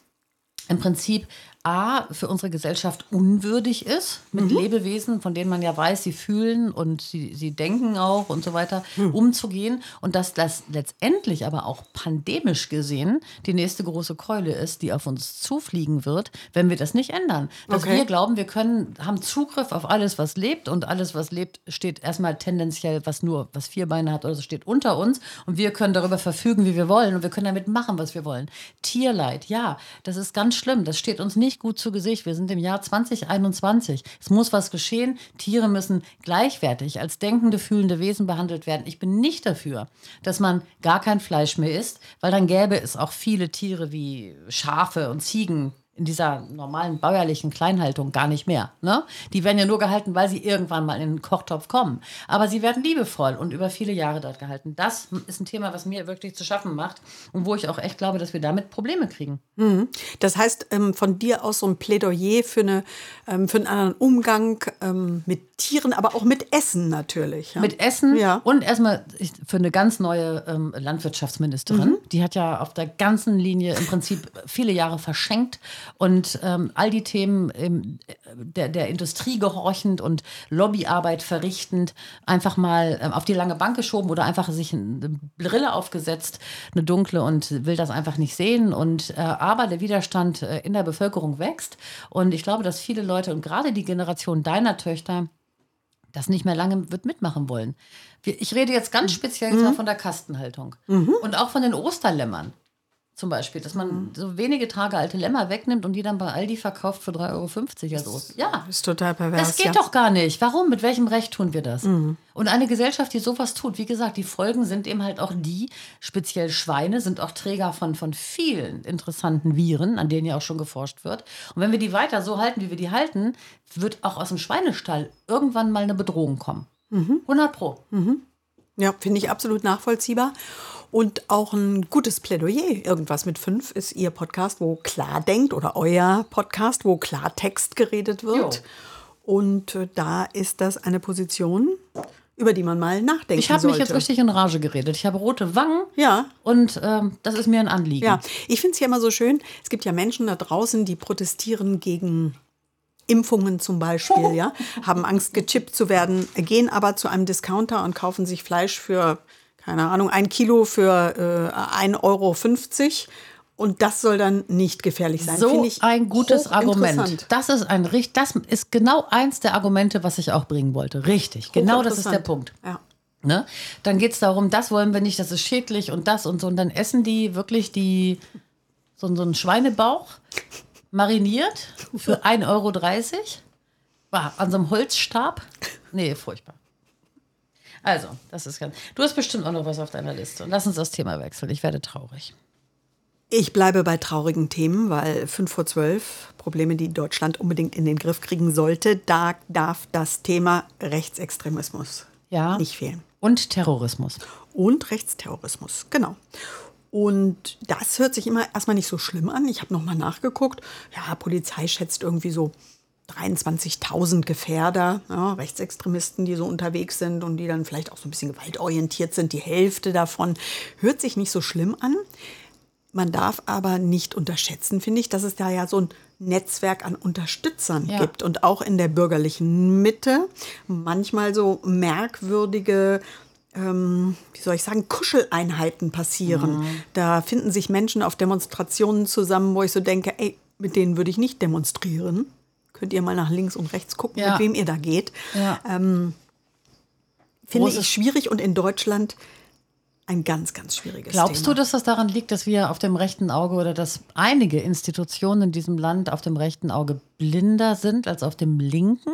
im Prinzip A, für unsere Gesellschaft unwürdig ist, mit Lebewesen, von denen man ja weiß, sie fühlen und sie, sie denken auch und so weiter, umzugehen. Und dass das letztendlich aber auch pandemisch gesehen die nächste große Keule ist, die auf uns zufliegen wird, wenn wir das nicht ändern. Dass Okay. wir glauben, wir können, haben Zugriff auf alles, was lebt und alles, was lebt, steht erstmal tendenziell, was nur, was vier Beine hat oder so, steht unter uns und wir können darüber verfügen, wie wir wollen und wir können damit machen, was wir wollen. Tierleid, ja, das ist ganz schlimm, das steht uns nicht gut zu Gesicht. Wir sind im Jahr 2021. Es muss was geschehen. Tiere müssen gleichwertig als denkende, fühlende Wesen behandelt werden. Ich bin nicht dafür, dass man gar kein Fleisch mehr isst, weil dann gäbe es auch viele Tiere wie Schafe und Ziegen in dieser normalen bäuerlichen Kleinhaltung gar nicht mehr. Ne? Die werden ja nur gehalten, weil sie irgendwann mal in den Kochtopf kommen. Aber sie werden liebevoll und über viele Jahre dort gehalten. Das ist ein Thema, was mir wirklich zu schaffen macht und wo ich auch echt glaube, dass wir damit Probleme kriegen. Das heißt, ähm, von dir aus so ein Plädoyer für, eine, ähm, für einen anderen Umgang ähm, mit Tieren, aber auch mit Essen natürlich. Ja? Mit Essen Ja. und erstmal für eine ganz neue ähm, Landwirtschaftsministerin. Die hat ja auf der ganzen Linie im Prinzip viele Jahre verschenkt und ähm, all die Themen ähm, der, der Industrie gehorchend und Lobbyarbeit verrichtend einfach mal ähm, auf die lange Bank geschoben oder einfach sich eine Brille aufgesetzt, eine dunkle und will das einfach nicht sehen. Und äh, aber der Widerstand äh, in der Bevölkerung wächst. Und ich glaube, dass viele Leute und gerade die Generation deiner Töchter das nicht mehr lange wird mitmachen wollen. Ich rede jetzt ganz speziell jetzt mal von der Kastenhaltung und auch von den Osterlämmern zum Beispiel, dass man so wenige Tage alte Lämmer wegnimmt und die dann bei Aldi verkauft für 3,50 Euro als Oster. Ja, ist total pervers. das geht ja. doch gar nicht. Warum? Mit welchem Recht tun wir das? Und eine Gesellschaft, die sowas tut, wie gesagt, die Folgen sind eben halt auch die, speziell Schweine sind auch Träger von, von vielen interessanten Viren, an denen ja auch schon geforscht wird. Und wenn wir die weiter so halten, wie wir die halten, wird auch aus dem Schweinestall irgendwann mal eine Bedrohung kommen. 100 Pro. Ja, finde ich absolut nachvollziehbar. Und auch ein gutes Plädoyer. Irgendwas mit fünf ist Ihr Podcast, wo klar denkt oder euer Podcast, wo Klartext geredet wird. Jo. Und äh, da ist das eine Position, über die man mal nachdenken Ich habe mich jetzt richtig in Rage geredet. Ich habe rote Wangen Ja. und ähm, das ist mir ein Anliegen. Ja, ich finde es ja immer so schön. Es gibt ja Menschen da draußen, die protestieren gegen Impfungen zum Beispiel, [LAUGHS] ja, haben Angst, gechippt zu werden, gehen aber zu einem Discounter und kaufen sich Fleisch für, keine Ahnung, ein Kilo für äh, 1,50 Euro. Und das soll dann nicht gefährlich sein. So ich ein gutes Argument. Das ist ein das ist genau eins der Argumente, was ich auch bringen wollte. Richtig. Genau das ist der. Punkt. Ja. Ne? Dann geht es darum, das wollen wir nicht, das ist schädlich und das und so. Und dann essen die wirklich die so, so einen Schweinebauch mariniert für 1,30 Euro. Ah, an so einem Holzstab? Nee, furchtbar. Also, das ist ganz. Du hast bestimmt auch noch was auf deiner Liste. Lass uns das Thema wechseln. Ich werde traurig. Ich bleibe bei traurigen Themen, weil 5 vor 12, Probleme, die Deutschland unbedingt in den Griff kriegen sollte, da darf das Thema Rechtsextremismus Ja. nicht fehlen. Und Terrorismus. Und Rechtsterrorismus, genau. Und das hört sich immer erstmal nicht so schlimm an. Ich habe nochmal nachgeguckt. Ja, Polizei schätzt irgendwie so 23.000 Gefährder, ja, Rechtsextremisten, die so unterwegs sind und die dann vielleicht auch so ein bisschen gewaltorientiert sind. Die Hälfte davon hört sich nicht so schlimm an. Man darf aber nicht unterschätzen, finde ich, dass es da ja so ein Netzwerk an Unterstützern Ja. gibt und auch in der bürgerlichen Mitte manchmal so merkwürdige, ähm, wie soll ich sagen, Kuscheleinheiten passieren. Da finden sich Menschen auf Demonstrationen zusammen, wo ich so denke, ey, mit denen würde ich nicht demonstrieren. Könnt ihr mal nach links und rechts gucken, Ja. mit wem ihr da geht. Ja. Finde Großes- ich schwierig und in Deutschland ein ganz, ganz schwieriges Glaubst Thema. du, dass das daran liegt, dass wir auf dem rechten Auge oder dass einige Institutionen in diesem Land auf dem rechten Auge blinder sind als auf dem linken?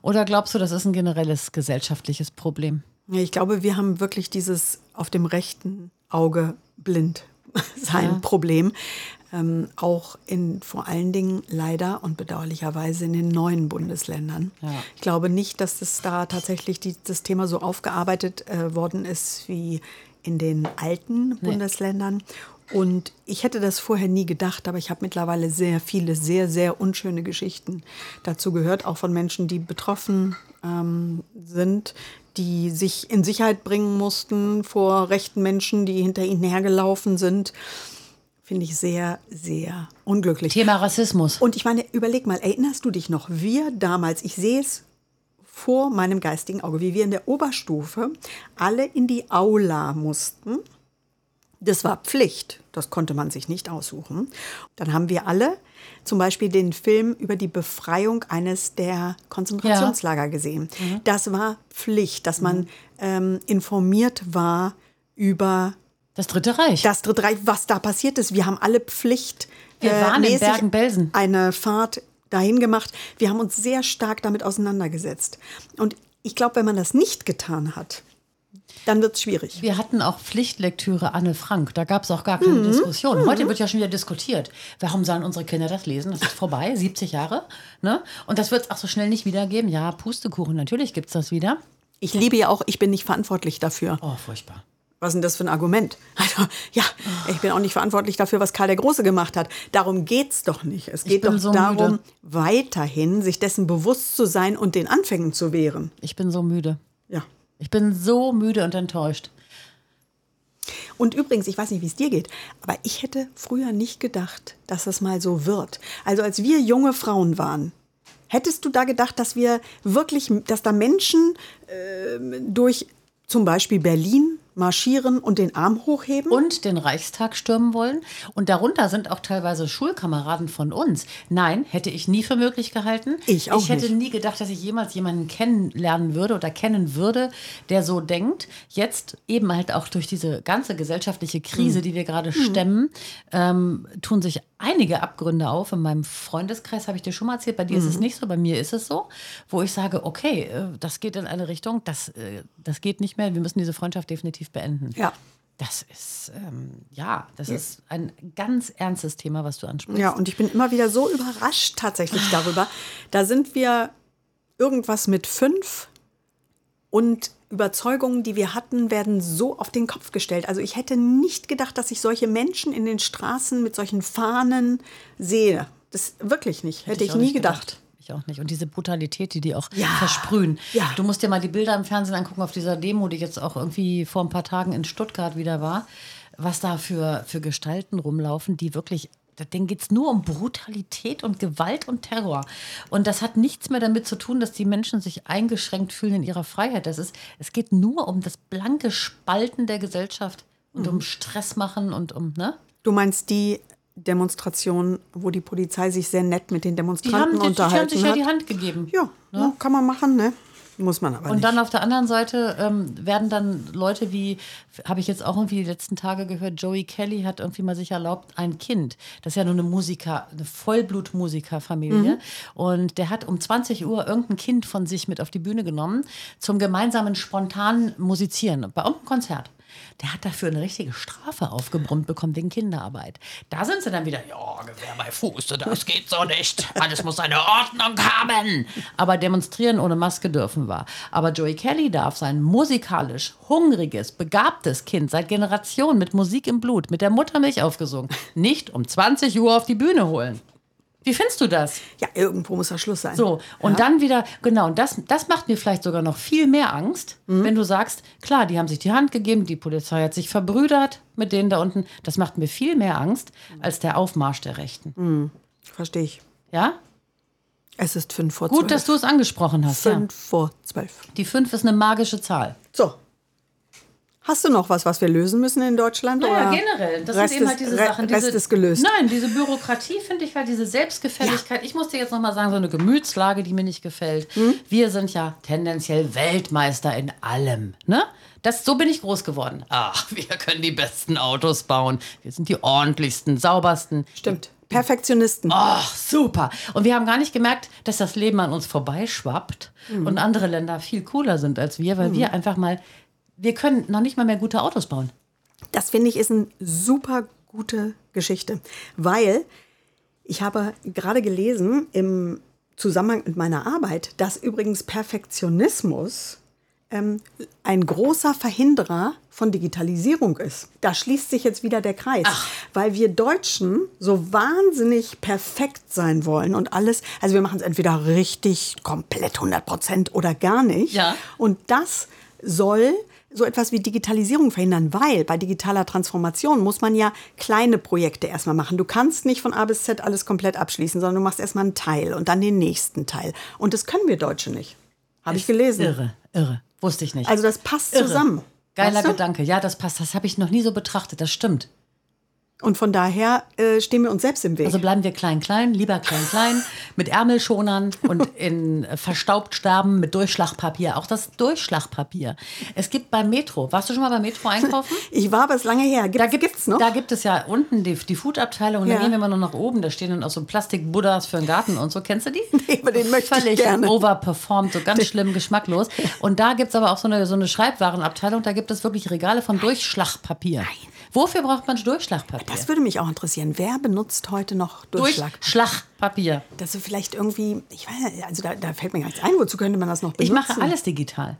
Oder glaubst du, das ist ein generelles gesellschaftliches Problem? Ja, Ich glaube, wir haben wirklich dieses auf dem rechten Auge blind [LAUGHS] sein Problem. Ähm, auch in vor allen Dingen leider und bedauerlicherweise in den neuen Bundesländern. Ja. Ich glaube nicht, dass das da tatsächlich die, das Thema so aufgearbeitet äh, worden ist wie in den alten Bundesländern. Und ich hätte das vorher nie gedacht, aber ich habe mittlerweile sehr viele, sehr, sehr unschöne Geschichten dazu gehört, auch von Menschen, die betroffen ähm, sind, die sich in Sicherheit bringen mussten vor rechten Menschen, die hinter ihnen hergelaufen sind. Finde ich sehr, sehr unglücklich. Thema Rassismus. Und ich meine, überleg mal, erinnerst du dich noch, wir damals, ich sehe es vor meinem geistigen Auge, wie wir in der Oberstufe alle in die Aula mussten. Das war Pflicht, das konnte man sich nicht aussuchen. Dann haben wir alle zum Beispiel den Film über die Befreiung eines der Konzentrationslager gesehen. Das war Pflicht, dass man ähm, informiert war über Das Dritte Reich. das Dritte Reich, was da passiert ist. Wir haben alle Pflicht. Wir waren in mäßig Bergen-Belsen. Eine Fahrt dahin gemacht. Wir haben uns sehr stark damit auseinandergesetzt. Und ich glaube, wenn man das nicht getan hat, dann wird es schwierig. Wir hatten auch Pflichtlektüre Anne Frank. Da gab es auch gar keine Mhm. Diskussion. Heute wird ja schon wieder diskutiert. Warum sollen unsere Kinder das lesen? Das ist vorbei, [LAUGHS] 70 Jahre. Ne? Und das wird es auch so schnell nicht wiedergeben. Ja, Pustekuchen, natürlich gibt es das wieder. Ich liebe ja auch, ich bin nicht verantwortlich dafür. Oh, furchtbar. Was ist denn das für ein Argument? [LAUGHS] Also, ja, ich bin auch nicht verantwortlich dafür, was Karl der Große gemacht hat. Darum geht's doch nicht. Es geht doch so darum, müde. weiterhin sich dessen bewusst zu sein und den Anfängen zu wehren. Ich bin so müde. Ja. Ich bin so müde und enttäuscht. Und übrigens, ich weiß nicht, wie es dir geht, aber ich hätte früher nicht gedacht, dass das mal so wird. Also als wir junge Frauen waren, hättest du da gedacht, dass wir wirklich, dass da Menschen äh, durch zum Beispiel Berlin marschieren und den Arm hochheben? und den Reichstag stürmen wollen. Und darunter sind auch teilweise Schulkameraden von uns. Nein, hätte ich nie für möglich gehalten. Ich auch Ich hätte nicht. nie gedacht, dass ich jemals jemanden kennenlernen würde oder kennen würde, der so denkt. Jetzt eben halt auch durch diese ganze gesellschaftliche Krise, Mhm. die wir gerade stemmen, ähm, tun sich einige Abgründe auf. In meinem Freundeskreis habe ich dir schon mal erzählt, bei dir ist Mhm. es nicht so, bei mir ist es so, wo ich sage, okay, äh, das geht in eine Richtung, das, äh, das geht nicht mehr, wir müssen diese Freundschaft definitiv beenden. Ja. Das ist, ähm, ja, das ist ein ganz ernstes Thema, was du ansprichst. Ja, und ich bin immer wieder so überrascht tatsächlich darüber. Da sind wir irgendwas mit fünf und Überzeugungen, die wir hatten, werden so auf den Kopf gestellt. Also ich hätte nicht gedacht, dass ich solche Menschen in den Straßen mit solchen Fahnen sehe. Das wirklich nicht. Hätte, ich auch nie nicht gedacht. Ich auch nicht. Und diese Brutalität, die die auch Ja. versprühen. Ja. Du musst dir mal die Bilder im Fernsehen angucken auf dieser Demo, die jetzt auch irgendwie vor ein paar Tagen in Stuttgart wieder war. Was da für, für Gestalten rumlaufen, die wirklich. Denen geht es nur um Brutalität und Gewalt und Terror. Und das hat nichts mehr damit zu tun, dass die Menschen sich eingeschränkt fühlen in ihrer Freiheit. Das ist, es geht nur um das blanke Spalten der Gesellschaft und Mhm. um Stress machen und um, ne? Du meinst die Demonstration, wo die Polizei sich sehr nett mit den Die haben, Demonstranten die, die haben unterhalten sich ja hat? die Hand gegeben. ja, ja, kann man machen, ne? Muss man aber Und nicht. dann auf der anderen Seite ähm, werden dann Leute wie, habe ich jetzt auch irgendwie die letzten Tage gehört, Joey Kelly hat irgendwie mal sich erlaubt, ein Kind, das ist ja nur eine Musiker, eine Vollblutmusikerfamilie, und der hat um 20 Uhr irgendein Kind von sich mit auf die Bühne genommen zum gemeinsamen spontanen Musizieren bei irgendeinem Konzert. Der hat dafür eine richtige Strafe aufgebrummt bekommen wegen Kinderarbeit. Da sind sie dann wieder, ja, Gewehr bei Fuß, das geht so nicht. Alles muss eine Ordnung haben. Aber demonstrieren ohne Maske dürfen wir. Aber Joey Kelly darf sein musikalisch hungriges, begabtes Kind seit Generationen mit Musik im Blut, mit der Muttermilch aufgesungen, nicht um 20 Uhr auf die Bühne holen. Wie findest du das? ja, irgendwo muss da Schluss sein. So, und dann wieder, genau, und das, das macht mir vielleicht sogar noch viel mehr Angst, wenn du sagst, klar, die haben sich die Hand gegeben, die Polizei hat sich verbrüdert mit denen da unten. Das macht mir viel mehr Angst als der Aufmarsch der Rechten. Verstehe ich. Ja? Es ist fünf vor Gut, zwölf. dass du es angesprochen hast. Ja. Fünf vor zwölf. Die 5 ist eine magische Zahl. So. Hast du noch was, was wir lösen müssen in Deutschland? Naja, oder? generell. Das Rest sind eben halt ist- diese Re- Sachen. Rest diese, ist gelöst. Nein, diese Bürokratie finde ich halt, diese Selbstgefälligkeit. Ich muss dir jetzt nochmal sagen, so eine Gemütslage, die mir nicht gefällt. Hm? Wir sind ja tendenziell Weltmeister in allem. Ne? Das, so bin ich groß geworden. Ach, wir können die besten Autos bauen. Wir sind die ordentlichsten, saubersten. Stimmt. Perfektionisten. Ach, super. Und wir haben gar nicht gemerkt, dass das Leben an uns vorbeischwappt Mhm. und andere Länder viel cooler sind als wir, weil wir einfach mal, wir können noch nicht mal mehr gute Autos bauen. Das finde ich ist eine super gute Geschichte, weil ich habe gerade gelesen im Zusammenhang mit meiner Arbeit, dass übrigens Perfektionismus ähm, ein großer Verhinderer von Digitalisierung ist. Da schließt sich jetzt wieder der Kreis, weil wir Deutschen so wahnsinnig perfekt sein wollen und alles. Also wir machen es entweder richtig, komplett 100 Prozent oder gar nicht. Ja. Und das soll so etwas wie Digitalisierung verhindern, weil bei digitaler Transformation muss man ja kleine Projekte erstmal machen. Du kannst nicht von A bis Z alles komplett abschließen, sondern du machst erstmal einen Teil und dann den nächsten Teil. Und das können wir Deutsche nicht. Habe ich gelesen. Irre, irre. Wusste ich nicht. Also das passt Irre. zusammen. Geiler Weißt du? Gedanke. Ja, das passt. Das habe ich noch nie so betrachtet. Das stimmt. Und von daher äh, stehen wir uns selbst im Weg. Also bleiben wir klein, klein, lieber klein, klein, mit Ärmelschonern und [LAUGHS] in äh, verstaubt sterben mit Durchschlagpapier. Auch das Durchschlagpapier. Es gibt beim Metro. Warst du schon mal beim Metro einkaufen? [LAUGHS] ich war aber es lange her. Gibt, Da gibt gibt's noch? Da gibt es ja unten die, die Food-Abteilung und Ja. dann gehen wir mal noch nach oben. Da stehen dann auch so Plastik-Buddhas für den Garten und so. Kennst du die? [LAUGHS] Nee, aber den möchte ich Völlig gerne. overperformed, so ganz schlimm geschmacklos. Und da gibt es aber auch so eine, so eine Schreibwarenabteilung. Da gibt es wirklich Regale von Durchschlagpapier. Wofür braucht man Durchschlagpapier? das würde mich auch interessieren. Wer benutzt heute noch Durchschlag? Durchschlagpapier. Das ist vielleicht irgendwie, ich weiß nicht, also da, da fällt mir gar nichts ein. Wozu könnte man das noch Ich benutzen? mache alles digital.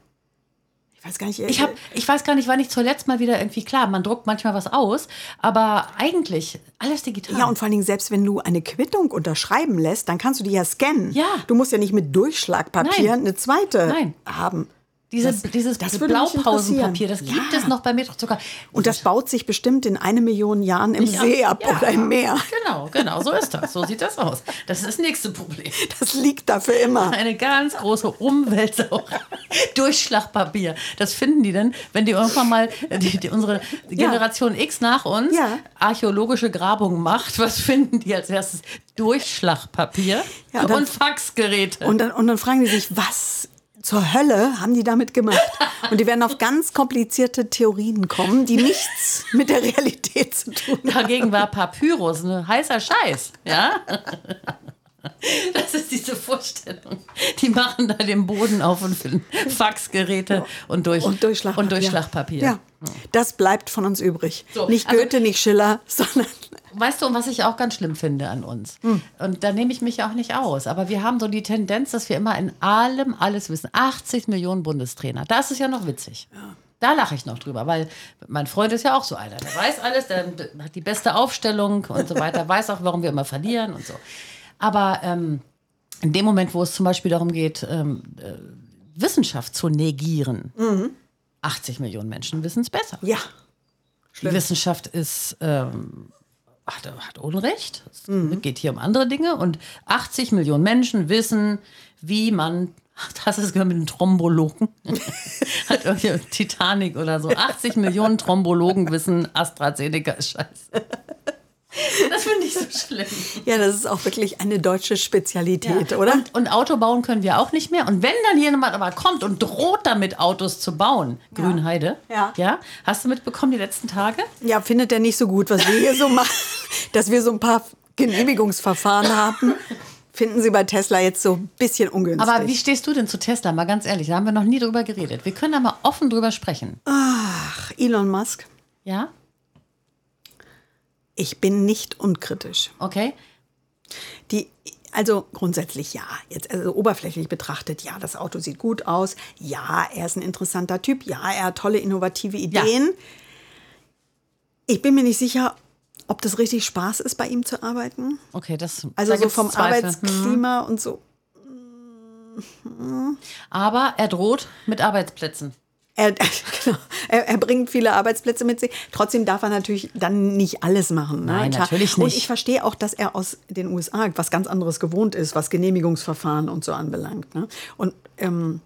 Ich weiß gar nicht. Ich, hab, ich weiß gar nicht, wann ich zuletzt mal wieder irgendwie, klar, man druckt manchmal was aus, aber eigentlich alles digital. Ja, und vor allen Dingen, selbst wenn du eine Quittung unterschreiben lässt, dann kannst du die ja scannen. Ja. Du musst ja nicht mit Durchschlagpapier Nein. eine zweite Nein. haben. Diese, Das- dieses das Blaupausenpapier, das interessieren. gibt Ja. es noch bei Metro Zucker. Und das baut sich bestimmt in eine Million Jahren im See ab Ja. oder im Meer. Genau, genau, so ist das. So sieht das aus. Das ist das nächste Problem. [LAUGHS] Das liegt da für immer. Eine ganz große Umweltsauerei. [LAUGHS] Durchschlagpapier. Das finden die denn, wenn die irgendwann mal die, die, unsere Generation X nach uns Ja. archäologische Grabungen macht. Was finden die als erstes? Durchschlagpapier Ja, und dann- und Faxgeräte. Und dann, und dann fragen die sich, was zur Hölle haben die damit gemacht? Und die werden auf ganz komplizierte Theorien kommen, die nichts mit der Realität zu tun haben. Dagegen war Papyrus ein heißer Scheiß. Ja? Das ist diese Vorstellung. Die machen da den Boden auf und finden Faxgeräte und, durch, Und Durchschlagpapier. Und Durchschlagpapier. Ja, das bleibt von uns übrig. So, nicht also- Goethe, nicht Schiller, sondern Weißt du, was ich auch ganz schlimm finde an uns? Und da nehme ich mich auch nicht aus. Aber wir haben so die Tendenz, dass wir immer in allem alles wissen. 80 Millionen Bundestrainer. Da ist es ja noch witzig. Da lache ich noch drüber, weil mein Freund ist ja auch so einer. Der weiß alles, der hat die beste Aufstellung und so weiter, weiß auch, warum wir immer verlieren und so. Aber ähm, in dem Moment, wo es zum Beispiel darum geht, ähm, äh, Wissenschaft zu negieren, 80 Millionen Menschen wissen es besser. ja. Die Wissenschaft ist, ähm, hat, hat Unrecht. Es geht hier um andere Dinge. Und 80 Millionen Menschen wissen, wie man. Hast du das gehört mit den Thrombologen? [LAUGHS] hat irgendwie Titanic oder so. 80 Millionen Thrombologen wissen, AstraZeneca ist scheiße. Das finde ich so schlimm. Ja, das ist auch wirklich eine deutsche Spezialität, Ja. oder? Und, und Auto bauen können wir auch nicht mehr. Und wenn dann jemand aber kommt und droht damit, Autos zu bauen, Grünheide, Ja. ja, hast du mitbekommen die letzten Tage? Ja, findet er nicht so gut, was wir hier so machen, [LAUGHS] dass wir so ein paar Genehmigungsverfahren haben. Finden Sie bei Tesla jetzt so ein bisschen ungünstig. Aber wie stehst du denn zu Tesla? Mal ganz ehrlich, da haben wir noch nie drüber geredet. Wir können da mal offen drüber sprechen. Ach, Elon Musk, Ja? Ich bin nicht unkritisch. Okay. Die, also grundsätzlich ja. Jetzt also oberflächlich betrachtet, ja, das Auto sieht gut aus. Ja, er ist ein interessanter Typ. Ja, er hat tolle innovative Ideen. Ich bin mir nicht sicher, ob das richtig Spaß ist, bei ihm zu arbeiten. Okay, das Also da so vom Zweifel. Arbeitsklima und so. Aber er droht mit Arbeitsplätzen. Er, [LAUGHS] genau, er, er bringt viele Arbeitsplätze mit sich. Trotzdem darf er natürlich dann nicht alles machen. Ne? Nein, Klar. natürlich Und nicht. ich verstehe auch, dass er aus den USA was ganz anderes gewohnt ist, was Genehmigungsverfahren und so anbelangt. Ne? Und ähm,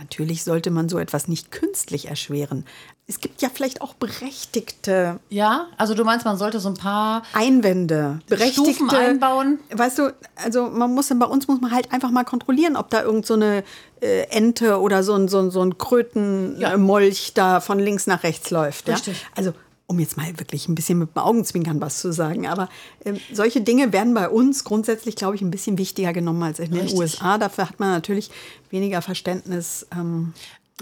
natürlich sollte man so etwas nicht künstlich erschweren. Es gibt ja vielleicht auch berechtigte Ja, also du meinst, man sollte so ein paar Einwände, berechtigte Stufen einbauen? Weißt du, also man muss bei uns muss man halt einfach mal kontrollieren, ob da irgend so eine äh, Ente oder so ein, so ein, so ein Krötenmolch Ja. da von links nach rechts läuft. Ja? Richtig. Also um jetzt mal wirklich ein bisschen mit dem Augenzwinkern was zu sagen. Aber ähm, solche Dinge werden bei uns grundsätzlich, glaube ich, ein bisschen wichtiger genommen als in den Richtig. USA. Dafür hat man natürlich weniger Verständnis. Ähm,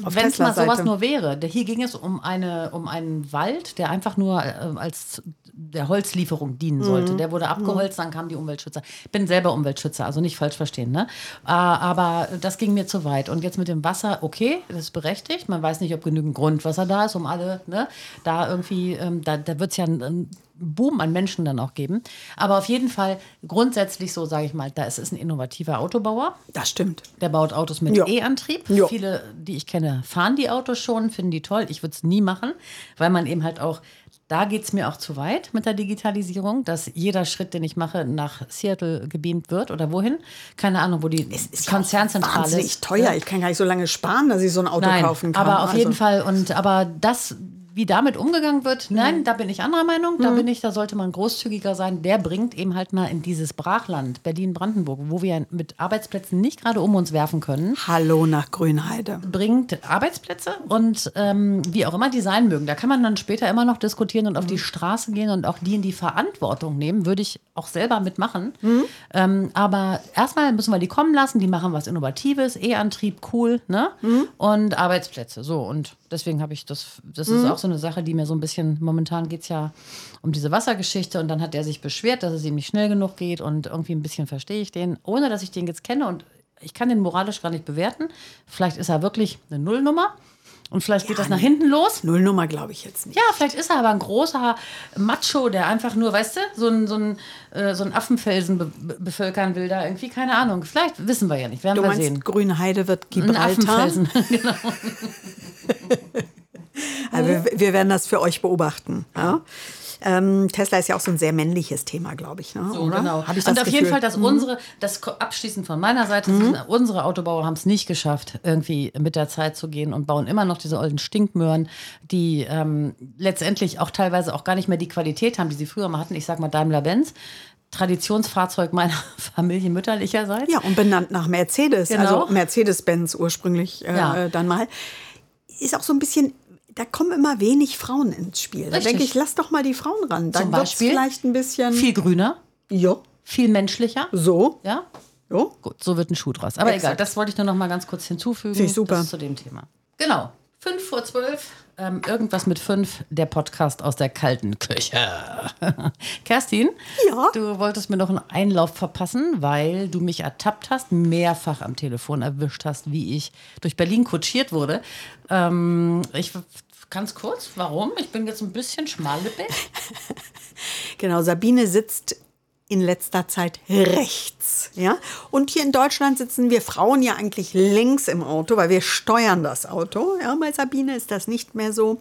Wenn es mal sowas nur wäre. Hier ging es um, eine, um einen Wald, der einfach nur äh, als der Holzlieferung dienen sollte. Mhm. Der wurde abgeholzt, dann kamen die Umweltschützer. Ich bin selber Umweltschützer, also nicht falsch verstehen. Ne? Äh, aber das ging mir zu weit. Und jetzt mit dem Wasser, okay, das ist berechtigt. Man weiß nicht, ob genügend Grundwasser da ist, um alle, ne, da irgendwie, ähm, da, da wird es ja einen, einen Boom an Menschen dann auch geben. Aber auf jeden Fall grundsätzlich so, sage ich mal, da ist es ein innovativer Autobauer. Das stimmt. Der baut Autos mit Ja. E-Antrieb. Ja. Viele, die ich kenne, fahren die Autos schon, finden die toll. Ich würde es nie machen, weil man eben halt auch, da geht es mir auch zu weit mit der Digitalisierung, dass jeder Schritt, den ich mache, nach Seattle gebeamt wird oder wohin. Keine Ahnung, wo die Ist ja Konzernzentrale wahnsinnig ist. teuer. Ich kann gar nicht so lange sparen, dass ich so ein Auto Nein, kaufen kann. aber auf jeden Also- Fall. Und aber das, wie damit umgegangen wird, Mhm. nein, da bin ich anderer Meinung. Da bin ich, da sollte man großzügiger sein. Der bringt eben halt mal in dieses Brachland Berlin-Brandenburg, wo wir mit Arbeitsplätzen nicht gerade um uns werfen können Hallo nach Grünheide. bringt Arbeitsplätze und ähm, wie auch immer Design mögen. Da kann man dann später immer noch diskutieren und auf die Straße gehen und auch die in die Verantwortung nehmen. Würde ich auch selber mitmachen. Ähm, aber erstmal müssen wir die kommen lassen. Die machen was Innovatives, E-Antrieb, cool, ne? Und Arbeitsplätze. So, und deswegen habe ich das, das ist auch so eine Sache, die mir so ein bisschen, momentan geht es ja um diese Wassergeschichte und dann hat er sich beschwert, dass es ihm nicht schnell genug geht und irgendwie ein bisschen verstehe ich den, ohne dass ich den jetzt kenne und ich kann den moralisch gar nicht bewerten. Vielleicht ist er wirklich eine Nullnummer und vielleicht geht das nach hinten los. Nullnummer glaube ich jetzt nicht. Ja, vielleicht ist er aber ein großer Macho, der einfach nur, weißt du, so ein, so ein, äh, so ein Affenfelsen be be bevölkern will da irgendwie, keine Ahnung. Vielleicht wissen wir ja nicht, werden Du wir meinst, sehen. Grünheide wird Ein Gibraltar. Affenfelsen, [LAUGHS] genau. [LAUGHS] Also wir, wir werden das für euch beobachten. Ja? Ähm, Tesla ist ja auch so ein sehr männliches Thema, glaube ich. Ne? So, Oder? genau. Hab ich das und auf jeden Gefühl. Fall, dass unsere, das abschließend von meiner Seite, Mhm. sind, unsere Autobauer haben es nicht geschafft, irgendwie mit der Zeit zu gehen und bauen immer noch diese ollen Stinkmöhren, die ähm, letztendlich auch teilweise auch gar nicht mehr die Qualität haben, die sie früher mal hatten. Ich sag mal Daimler-Benz. Traditionsfahrzeug meiner [LAUGHS] Familie mütterlicherseits. Ja, und benannt nach Mercedes, Genau. also Mercedes-Benz ursprünglich äh, Ja. dann mal. Ist auch so ein bisschen, da kommen immer wenig Frauen ins Spiel. Da Richtig. denke ich, lass doch mal die Frauen ran. Dann Beispiel vielleicht ein bisschen. Viel grüner, Ja, viel menschlicher. so. Ja, Ja. Gut, so wird ein Schuh draus. Aber egal, Exakt. das wollte ich nur noch mal ganz kurz hinzufügen. Finde ich super. Zu dem Thema. Genau. Fünf vor zwölf, ähm, irgendwas mit fünf, der Podcast aus der kalten Küche. [LAUGHS] Kerstin, Ja? du wolltest mir noch einen Einlauf verpassen, weil du mich ertappt hast, mehrfach am Telefon erwischt hast, wie ich durch Berlin kutschiert wurde. Ähm, ich ganz kurz, warum? Ich bin jetzt ein bisschen schmallippig. [LAUGHS] Genau, Sabine sitzt in letzter Zeit rechts. Ja? Und hier in Deutschland sitzen wir Frauen ja eigentlich links im Auto, weil wir steuern das Auto. Ja, bei Sabine ist das nicht mehr so.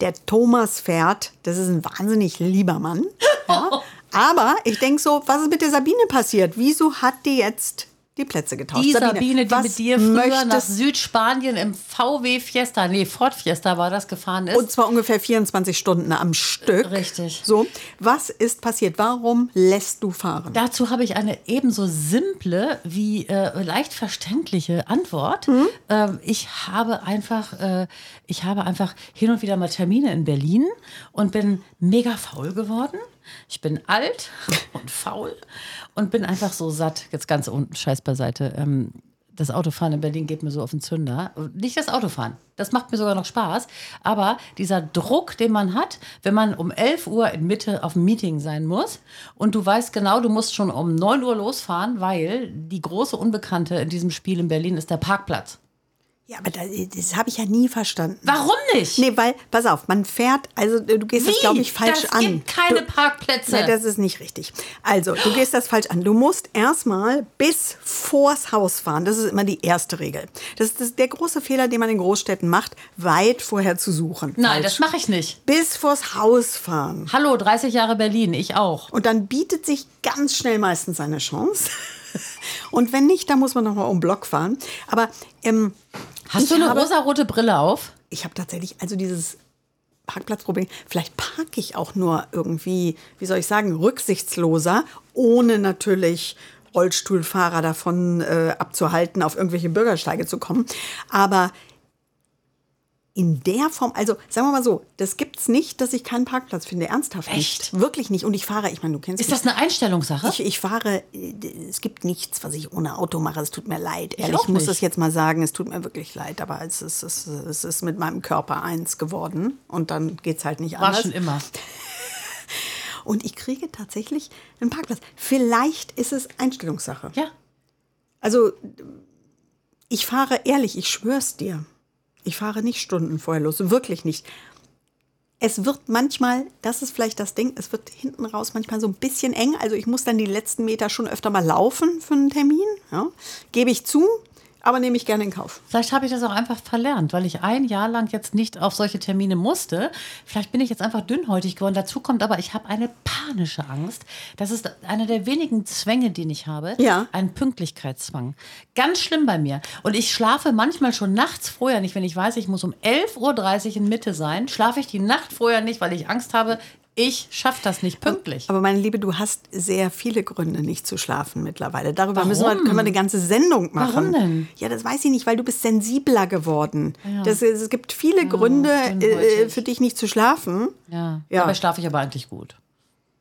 Der Thomas fährt, das ist ein wahnsinnig lieber Mann. Ja? [LAUGHS] Aber ich denke so, was ist mit der Sabine passiert? Wieso hat die jetzt die Plätze getauscht. Die Sabine, die was mit dir früher nach Südspanien im VW Fiesta, nee, Ford Fiesta war das gefahren ist. Und zwar ungefähr 24 Stunden am Stück. Richtig. So, was ist passiert? Warum lässt du fahren? Dazu habe ich eine ebenso simple wie äh, leicht verständliche Antwort. Mhm. Ähm, ich habe einfach, äh, ich habe einfach hin und wieder mal Termine in Berlin und bin mega faul geworden. Ich bin alt [LAUGHS] und faul und bin einfach so satt. Jetzt ganz unten, Scheiß beiseite. Ähm, das Autofahren in Berlin geht mir so auf den Zünder. Nicht das Autofahren, das macht mir sogar noch Spaß. Aber dieser Druck, den man hat, wenn man um 11 Uhr in Mitte auf dem Meeting sein muss und du weißt genau, du musst schon um 9 Uhr losfahren, weil die große Unbekannte in diesem Spiel in Berlin ist der Parkplatz. Ja, aber das, das habe ich ja nie verstanden. Warum nicht? Nee, weil, pass auf, man fährt, also du gehst das, glaube ich, falsch das an. gibt keine du, Parkplätze. Nein, das ist nicht richtig. Also, du gehst das falsch an. Du musst erstmal bis vors Haus fahren. Das ist immer die erste Regel. Das ist das, der große Fehler, den man in Großstädten macht, weit vorher zu suchen. Nein, Falsch. das mache ich nicht. Bis vors Haus fahren. Hallo, 30 Jahre Berlin, ich auch. Und dann bietet sich ganz schnell meistens eine Chance. [LAUGHS] Und wenn nicht, dann muss man noch mal um den Block fahren. Aber ähm, Hast ich du eine habe, rosarote Brille auf? Ich habe tatsächlich, also dieses Parkplatzproblem, vielleicht parke ich auch nur irgendwie, wie soll ich sagen, rücksichtsloser, ohne natürlich Rollstuhlfahrer davon äh, abzuhalten, auf irgendwelche Bürgersteige zu kommen. Aber in der Form, also sagen wir mal so, das gibt's nicht, dass ich keinen Parkplatz finde. Ernsthaft Echt? nicht. Wirklich nicht. Und ich fahre, ich meine, du kennst Ist mich. das eine Einstellungssache? Ich, ich fahre, äh, es gibt nichts, was ich ohne Auto mache. Es tut mir leid. Ehrlich, auch ich muss das jetzt mal sagen. Es tut mir wirklich leid, aber es ist, es, ist- es ist mit meinem Körper eins geworden. Und dann geht's halt nicht War anders. schon immer. [LAUGHS] Und ich kriege tatsächlich einen Parkplatz. Vielleicht ist es Einstellungssache. Ja. Also, ich fahre ehrlich, ich schwör's dir. Ich fahre nicht Stunden vorher los, wirklich nicht. Es wird manchmal, das ist vielleicht das Ding, es wird hinten raus manchmal so ein bisschen eng. Also ich muss dann die letzten Meter schon öfter mal laufen für einen Termin. Ja. Gebe ich zu, aber nehme ich gerne in Kauf. Vielleicht habe ich das auch einfach verlernt, weil ich ein Jahr lang jetzt nicht auf solche Termine musste. Vielleicht bin ich jetzt einfach dünnhäutig geworden. Dazu kommt aber, ich habe eine panische Angst. Das ist einer der wenigen Zwänge, den ich habe. Ja. Ein Pünktlichkeitszwang. Ganz schlimm bei mir. Und ich schlafe manchmal schon nachts vorher nicht, wenn ich weiß, ich muss um 11.30 Uhr in Mitte sein, schlafe ich die Nacht vorher nicht, weil ich Angst habe, ich schaffe das nicht pünktlich. Aber meine Liebe, du hast sehr viele Gründe, nicht zu schlafen mittlerweile. Darüber Warum? müssen wir, können wir eine ganze Sendung machen. Warum denn? Ja, das weiß ich nicht, weil du bist sensibler geworden. Das, es gibt viele Gründe, äh, dünnhäutig. für dich nicht zu schlafen. ja. Ja. Dabei schlafe ich aber eigentlich gut.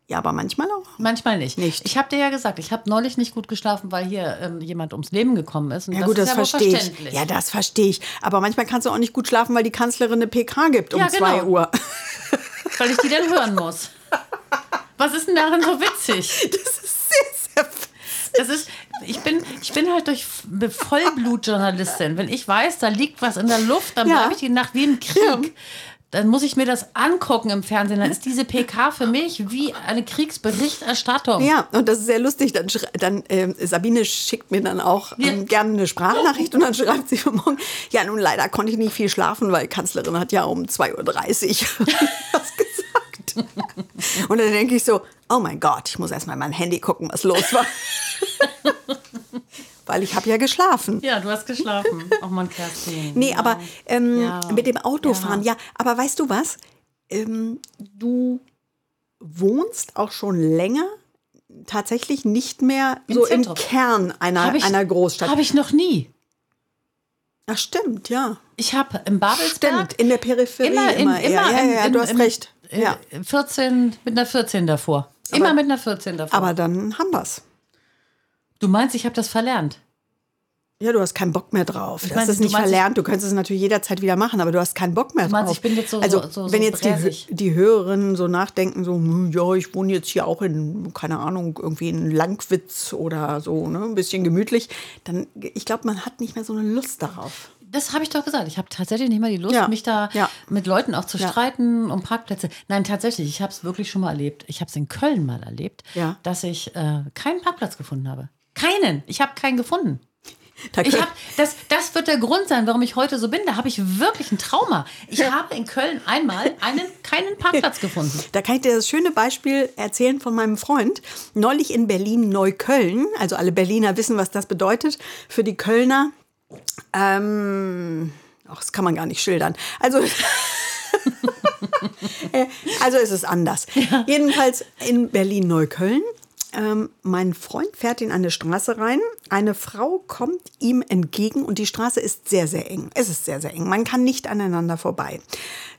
Ja, aber manchmal auch. Manchmal nicht. Nicht. Ich habe dir ja gesagt, ich habe neulich nicht gut geschlafen, weil hier ähm, jemand ums Leben gekommen ist. Und Ja, gut, das, ist ja wohl verstehe ich. Ja, das verstehe ich. Aber manchmal kannst du auch nicht gut schlafen, weil die Kanzlerin eine PK gibt um Ja, 2 genau. Uhr. [LAUGHS] Weil ich die dann hören muss. Was ist denn daran so witzig? Das ist sehr, sehr. Das ist, ich bin, ich bin halt durch Vollblutjournalistin. Wenn ich weiß, da liegt was in der Luft, dann Ja. bleibe ich die Nacht wie im Krieg. Ja. Dann muss ich mir das angucken im Fernsehen. Dann ist diese PK für mich wie eine Kriegsberichterstattung. Ja, und das ist sehr lustig. Dann, dann ähm, Sabine schickt mir dann auch Ja. ähm, gerne eine Sprachnachricht und dann schreibt sie mir morgen, ja, nun leider konnte ich nicht viel schlafen, weil Kanzlerin hat ja um 2.30 Uhr [LAUGHS] was gesagt. Und dann denke ich so, oh mein Gott, ich muss erst mal in mein Handy gucken, was los war. [LAUGHS] weil ich habe ja geschlafen. Ja, du hast geschlafen. [LAUGHS] Auch mal Kerstin. Nee, aber ähm, Ja. mit dem Autofahren, ja. Aber weißt du was? Ähm, du wohnst auch schon länger tatsächlich nicht mehr Im so im Zentrum. Kern einer, ich- einer Großstadt. Habe ich noch nie. Ach, stimmt, ja. Ich habe im Babelsberg Stimmt, in der Peripherie immer, immer, in, eher. immer ja, in, ja, in, du hast in, recht. Ja. 14, mit einer 14 davor. immer mit einer 14 davor. Aber dann haben wir's. Du meinst, ich habe das verlernt? Ja, du hast keinen Bock mehr drauf. Das meinst, ist nicht meinst, verlernt. Du könntest es natürlich jederzeit wieder machen, aber du hast keinen Bock mehr Du meinst, drauf. ich bin jetzt so- also, so- so- wenn jetzt die, bräsig. die Hörerinnen so nachdenken, so, hm, ja, ich wohne jetzt hier auch in, keine Ahnung, irgendwie in Langwitz oder so, ne, ein bisschen gemütlich, dann, ich glaube, man hat nicht mehr so eine Lust darauf. Das habe ich doch gesagt. Ich habe tatsächlich nicht mal die Lust, Ja, mich da ja. mit Leuten auch zu Ja. streiten um Parkplätze. Nein, tatsächlich, ich habe es wirklich schon mal erlebt. Ich habe es in Köln mal erlebt, dass ich äh, keinen Parkplatz gefunden habe. Keinen. Ich habe keinen gefunden. Ich hab, das, das wird der Grund sein, warum ich heute so bin. Da habe ich wirklich ein Trauma. Ich habe in Köln einmal einen, keinen Parkplatz [LAUGHS] gefunden. Da kann ich dir das schöne Beispiel erzählen von meinem Freund. Neulich in Berlin-Neukölln, also alle Berliner wissen, was das bedeutet. Für die Kölner, ähm, ach, das kann man gar nicht schildern. Also, [LAUGHS] Äh, also ist es anders. Jedenfalls in Berlin-Neukölln. Ähm, mein Freund fährt in eine Straße rein. Eine Frau kommt ihm entgegen und die Straße ist sehr, sehr eng. Es ist sehr, sehr eng. Man kann nicht aneinander vorbei.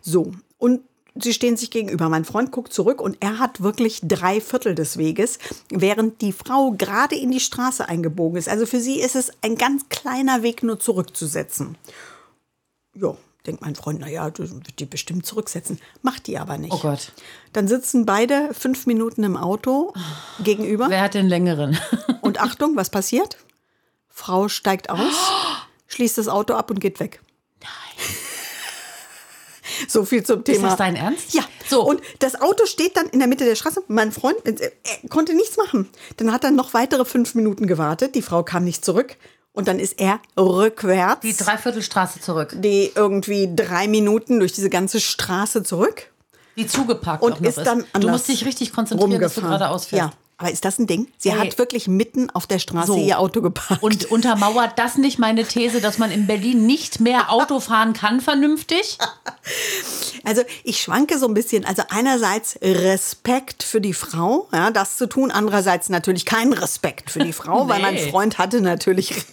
So, und sie stehen sich gegenüber. Mein Freund guckt zurück und er hat wirklich drei Viertel des Weges, während die Frau gerade in die Straße eingebogen ist. Also für sie ist es ein ganz kleiner Weg nur zurückzusetzen. Ja, denkt mein Freund, naja, du wird die bestimmt zurücksetzen. Macht die aber nicht. Oh Gott. Dann sitzen beide fünf Minuten im Auto gegenüber. Wer hat den längeren? [LAUGHS] Und Achtung, was passiert? Frau steigt aus, [GASPS] schließt das Auto ab und geht weg. [LAUGHS] So viel zum Thema. das dein Ernst? Ja. So. Und das Auto steht dann in der Mitte der Straße. Mein Freund äh, er konnte nichts machen. Dann hat er noch weitere fünf Minuten gewartet. Die Frau kam nicht zurück. Und dann ist er rückwärts. Die Dreiviertelstraße zurück. die irgendwie drei Minuten durch diese ganze Straße zurück. Die zugeparkt und ist dann Du anders musst dich richtig konzentrieren, dass du gerade ausfährst. Ja, aber ist das ein Ding? Sie Ey. hat wirklich mitten auf der Straße So. ihr Auto geparkt. Und untermauert das nicht meine These, dass man in Berlin nicht mehr Auto fahren kann vernünftig? [LAUGHS] Also ich schwanke so ein bisschen. Also einerseits Respekt für die Frau, ja, das zu tun. Andererseits natürlich kein Respekt für die Frau, weil mein Nee. Freund hatte natürlich recht.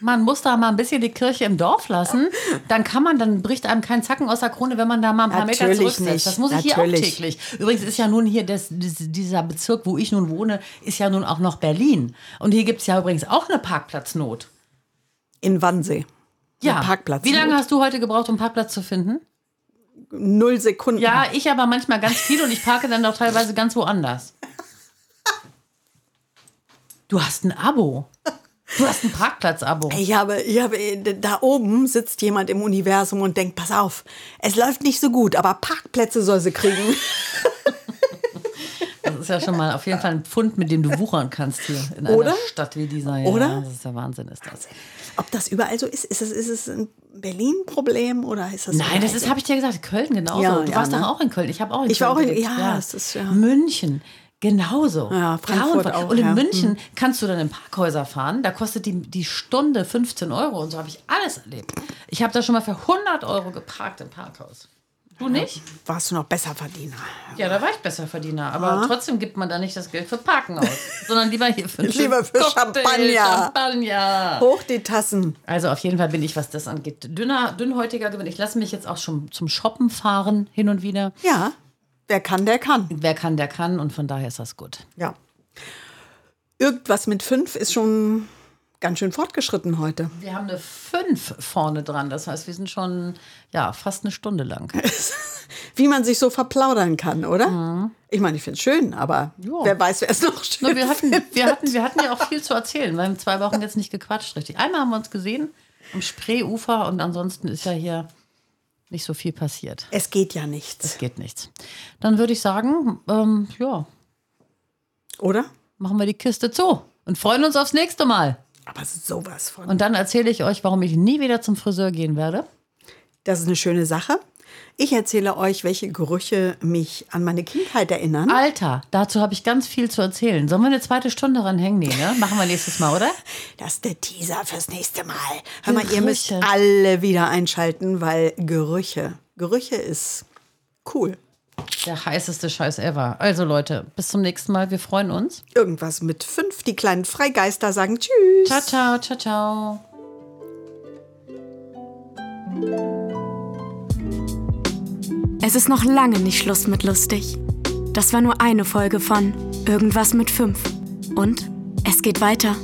Man muss da mal ein bisschen die Kirche im Dorf lassen. Dann kann man, dann bricht einem kein Zacken aus der Krone, wenn man da mal ein paar Meter Natürlich zurücksetzt. nicht. Das muss ich hier auch Natürlich. täglich. Übrigens ist ja nun hier das, dies- dieser Bezirk, wo ich nun wohne, ist ja nun auch noch Berlin. Und hier gibt es ja übrigens auch eine Parkplatznot. In Wannsee. Ja. Parkplatz. Wie lange hast du heute gebraucht, um Parkplatz zu finden? Null Sekunden. Ja, ich aber manchmal ganz viel und ich parke dann auch teilweise ganz woanders. Du hast ein Abo. Du hast ein Parkplatz-Abo. Ich habe, ich habe, da oben sitzt jemand im Universum und denkt, pass auf, es läuft nicht so gut, aber Parkplätze soll sie kriegen. [LAUGHS] Das ist ja schon mal auf jeden Fall ein Pfund, mit dem du wuchern kannst hier in Oder? einer Stadt wie dieser. Ja, Oder? Das ist der Wahnsinn, ist das. Ob das überall so ist? Ist es, ist es ein Berlin-Problem oder ist das Nein, das ist, habe ich dir gesagt, Köln genauso. Ja, du ja, warst ne? doch auch in Köln. Ich habe auch in Ich Köln war auch in- ja, es ist, ja. München. Genauso. Ja, Frankfurt auch, Und in ja. München Hm. kannst du dann in Parkhäuser fahren. Da kostet die, die Stunde 15 Euro. Und so habe ich alles erlebt. Ich habe da schon mal für 100 Euro geparkt im Parkhaus. Du nicht? Warst du noch besser Verdiener? Ja, da war ich besser Verdiener. Aber trotzdem gibt man da nicht das Geld für Parken aus, sondern lieber hier für, [LAUGHS] Lieber für Cocktail, Champagner. Champagner. Hoch die Tassen. Also auf jeden Fall bin ich, was das angeht, dünner, dünnhäutiger geworden. Ich lasse mich jetzt auch schon zum Shoppen fahren, hin und wieder. Ja, wer kann, der kann. Wer kann, der kann. Und von daher ist das gut. Ja. Irgendwas mit fünf ist schon ganz schön fortgeschritten heute. Wir haben eine 5 vorne dran. Das heißt, wir sind schon ja, fast eine Stunde lang. [LAUGHS] Wie man sich so verplaudern kann, oder? Ich meine, ich finde es schön, aber wer weiß, wer es noch schön Nur wir, hatten, wir, hatten, wir hatten ja auch viel zu erzählen. Wir haben zwei Wochen jetzt nicht gequatscht, richtig. Einmal haben wir uns gesehen am Spreeufer und ansonsten ist ja hier nicht so viel passiert. Es geht ja nichts, Es geht nichts. Dann würde ich sagen, ähm, ja, oder? machen wir die Kiste zu und freuen uns aufs nächste Mal. Aber sowas von. Und dann erzähle ich euch, warum ich nie wieder zum Friseur gehen werde. Das ist eine schöne Sache. Ich erzähle euch, welche Gerüche mich an meine Kindheit erinnern. Alter, dazu habe ich ganz viel zu erzählen. Sollen wir eine zweite Stunde dran hängen? Nee, ne? Machen wir nächstes Mal, oder? [LAUGHS] Das ist der Teaser fürs nächste Mal. Hör mal, ihr müsst alle wieder einschalten, weil Gerüche, Gerüche ist cool. Der heißeste Scheiß ever. Also Leute, bis zum nächsten Mal. Wir freuen uns. Irgendwas mit fünf. Die kleinen Freigeister sagen Tschüss. Ciao, ciao, ciao, ciao. Es ist noch lange nicht Schluss mit lustig. Das war nur eine Folge von Irgendwas mit 5. Und es geht weiter.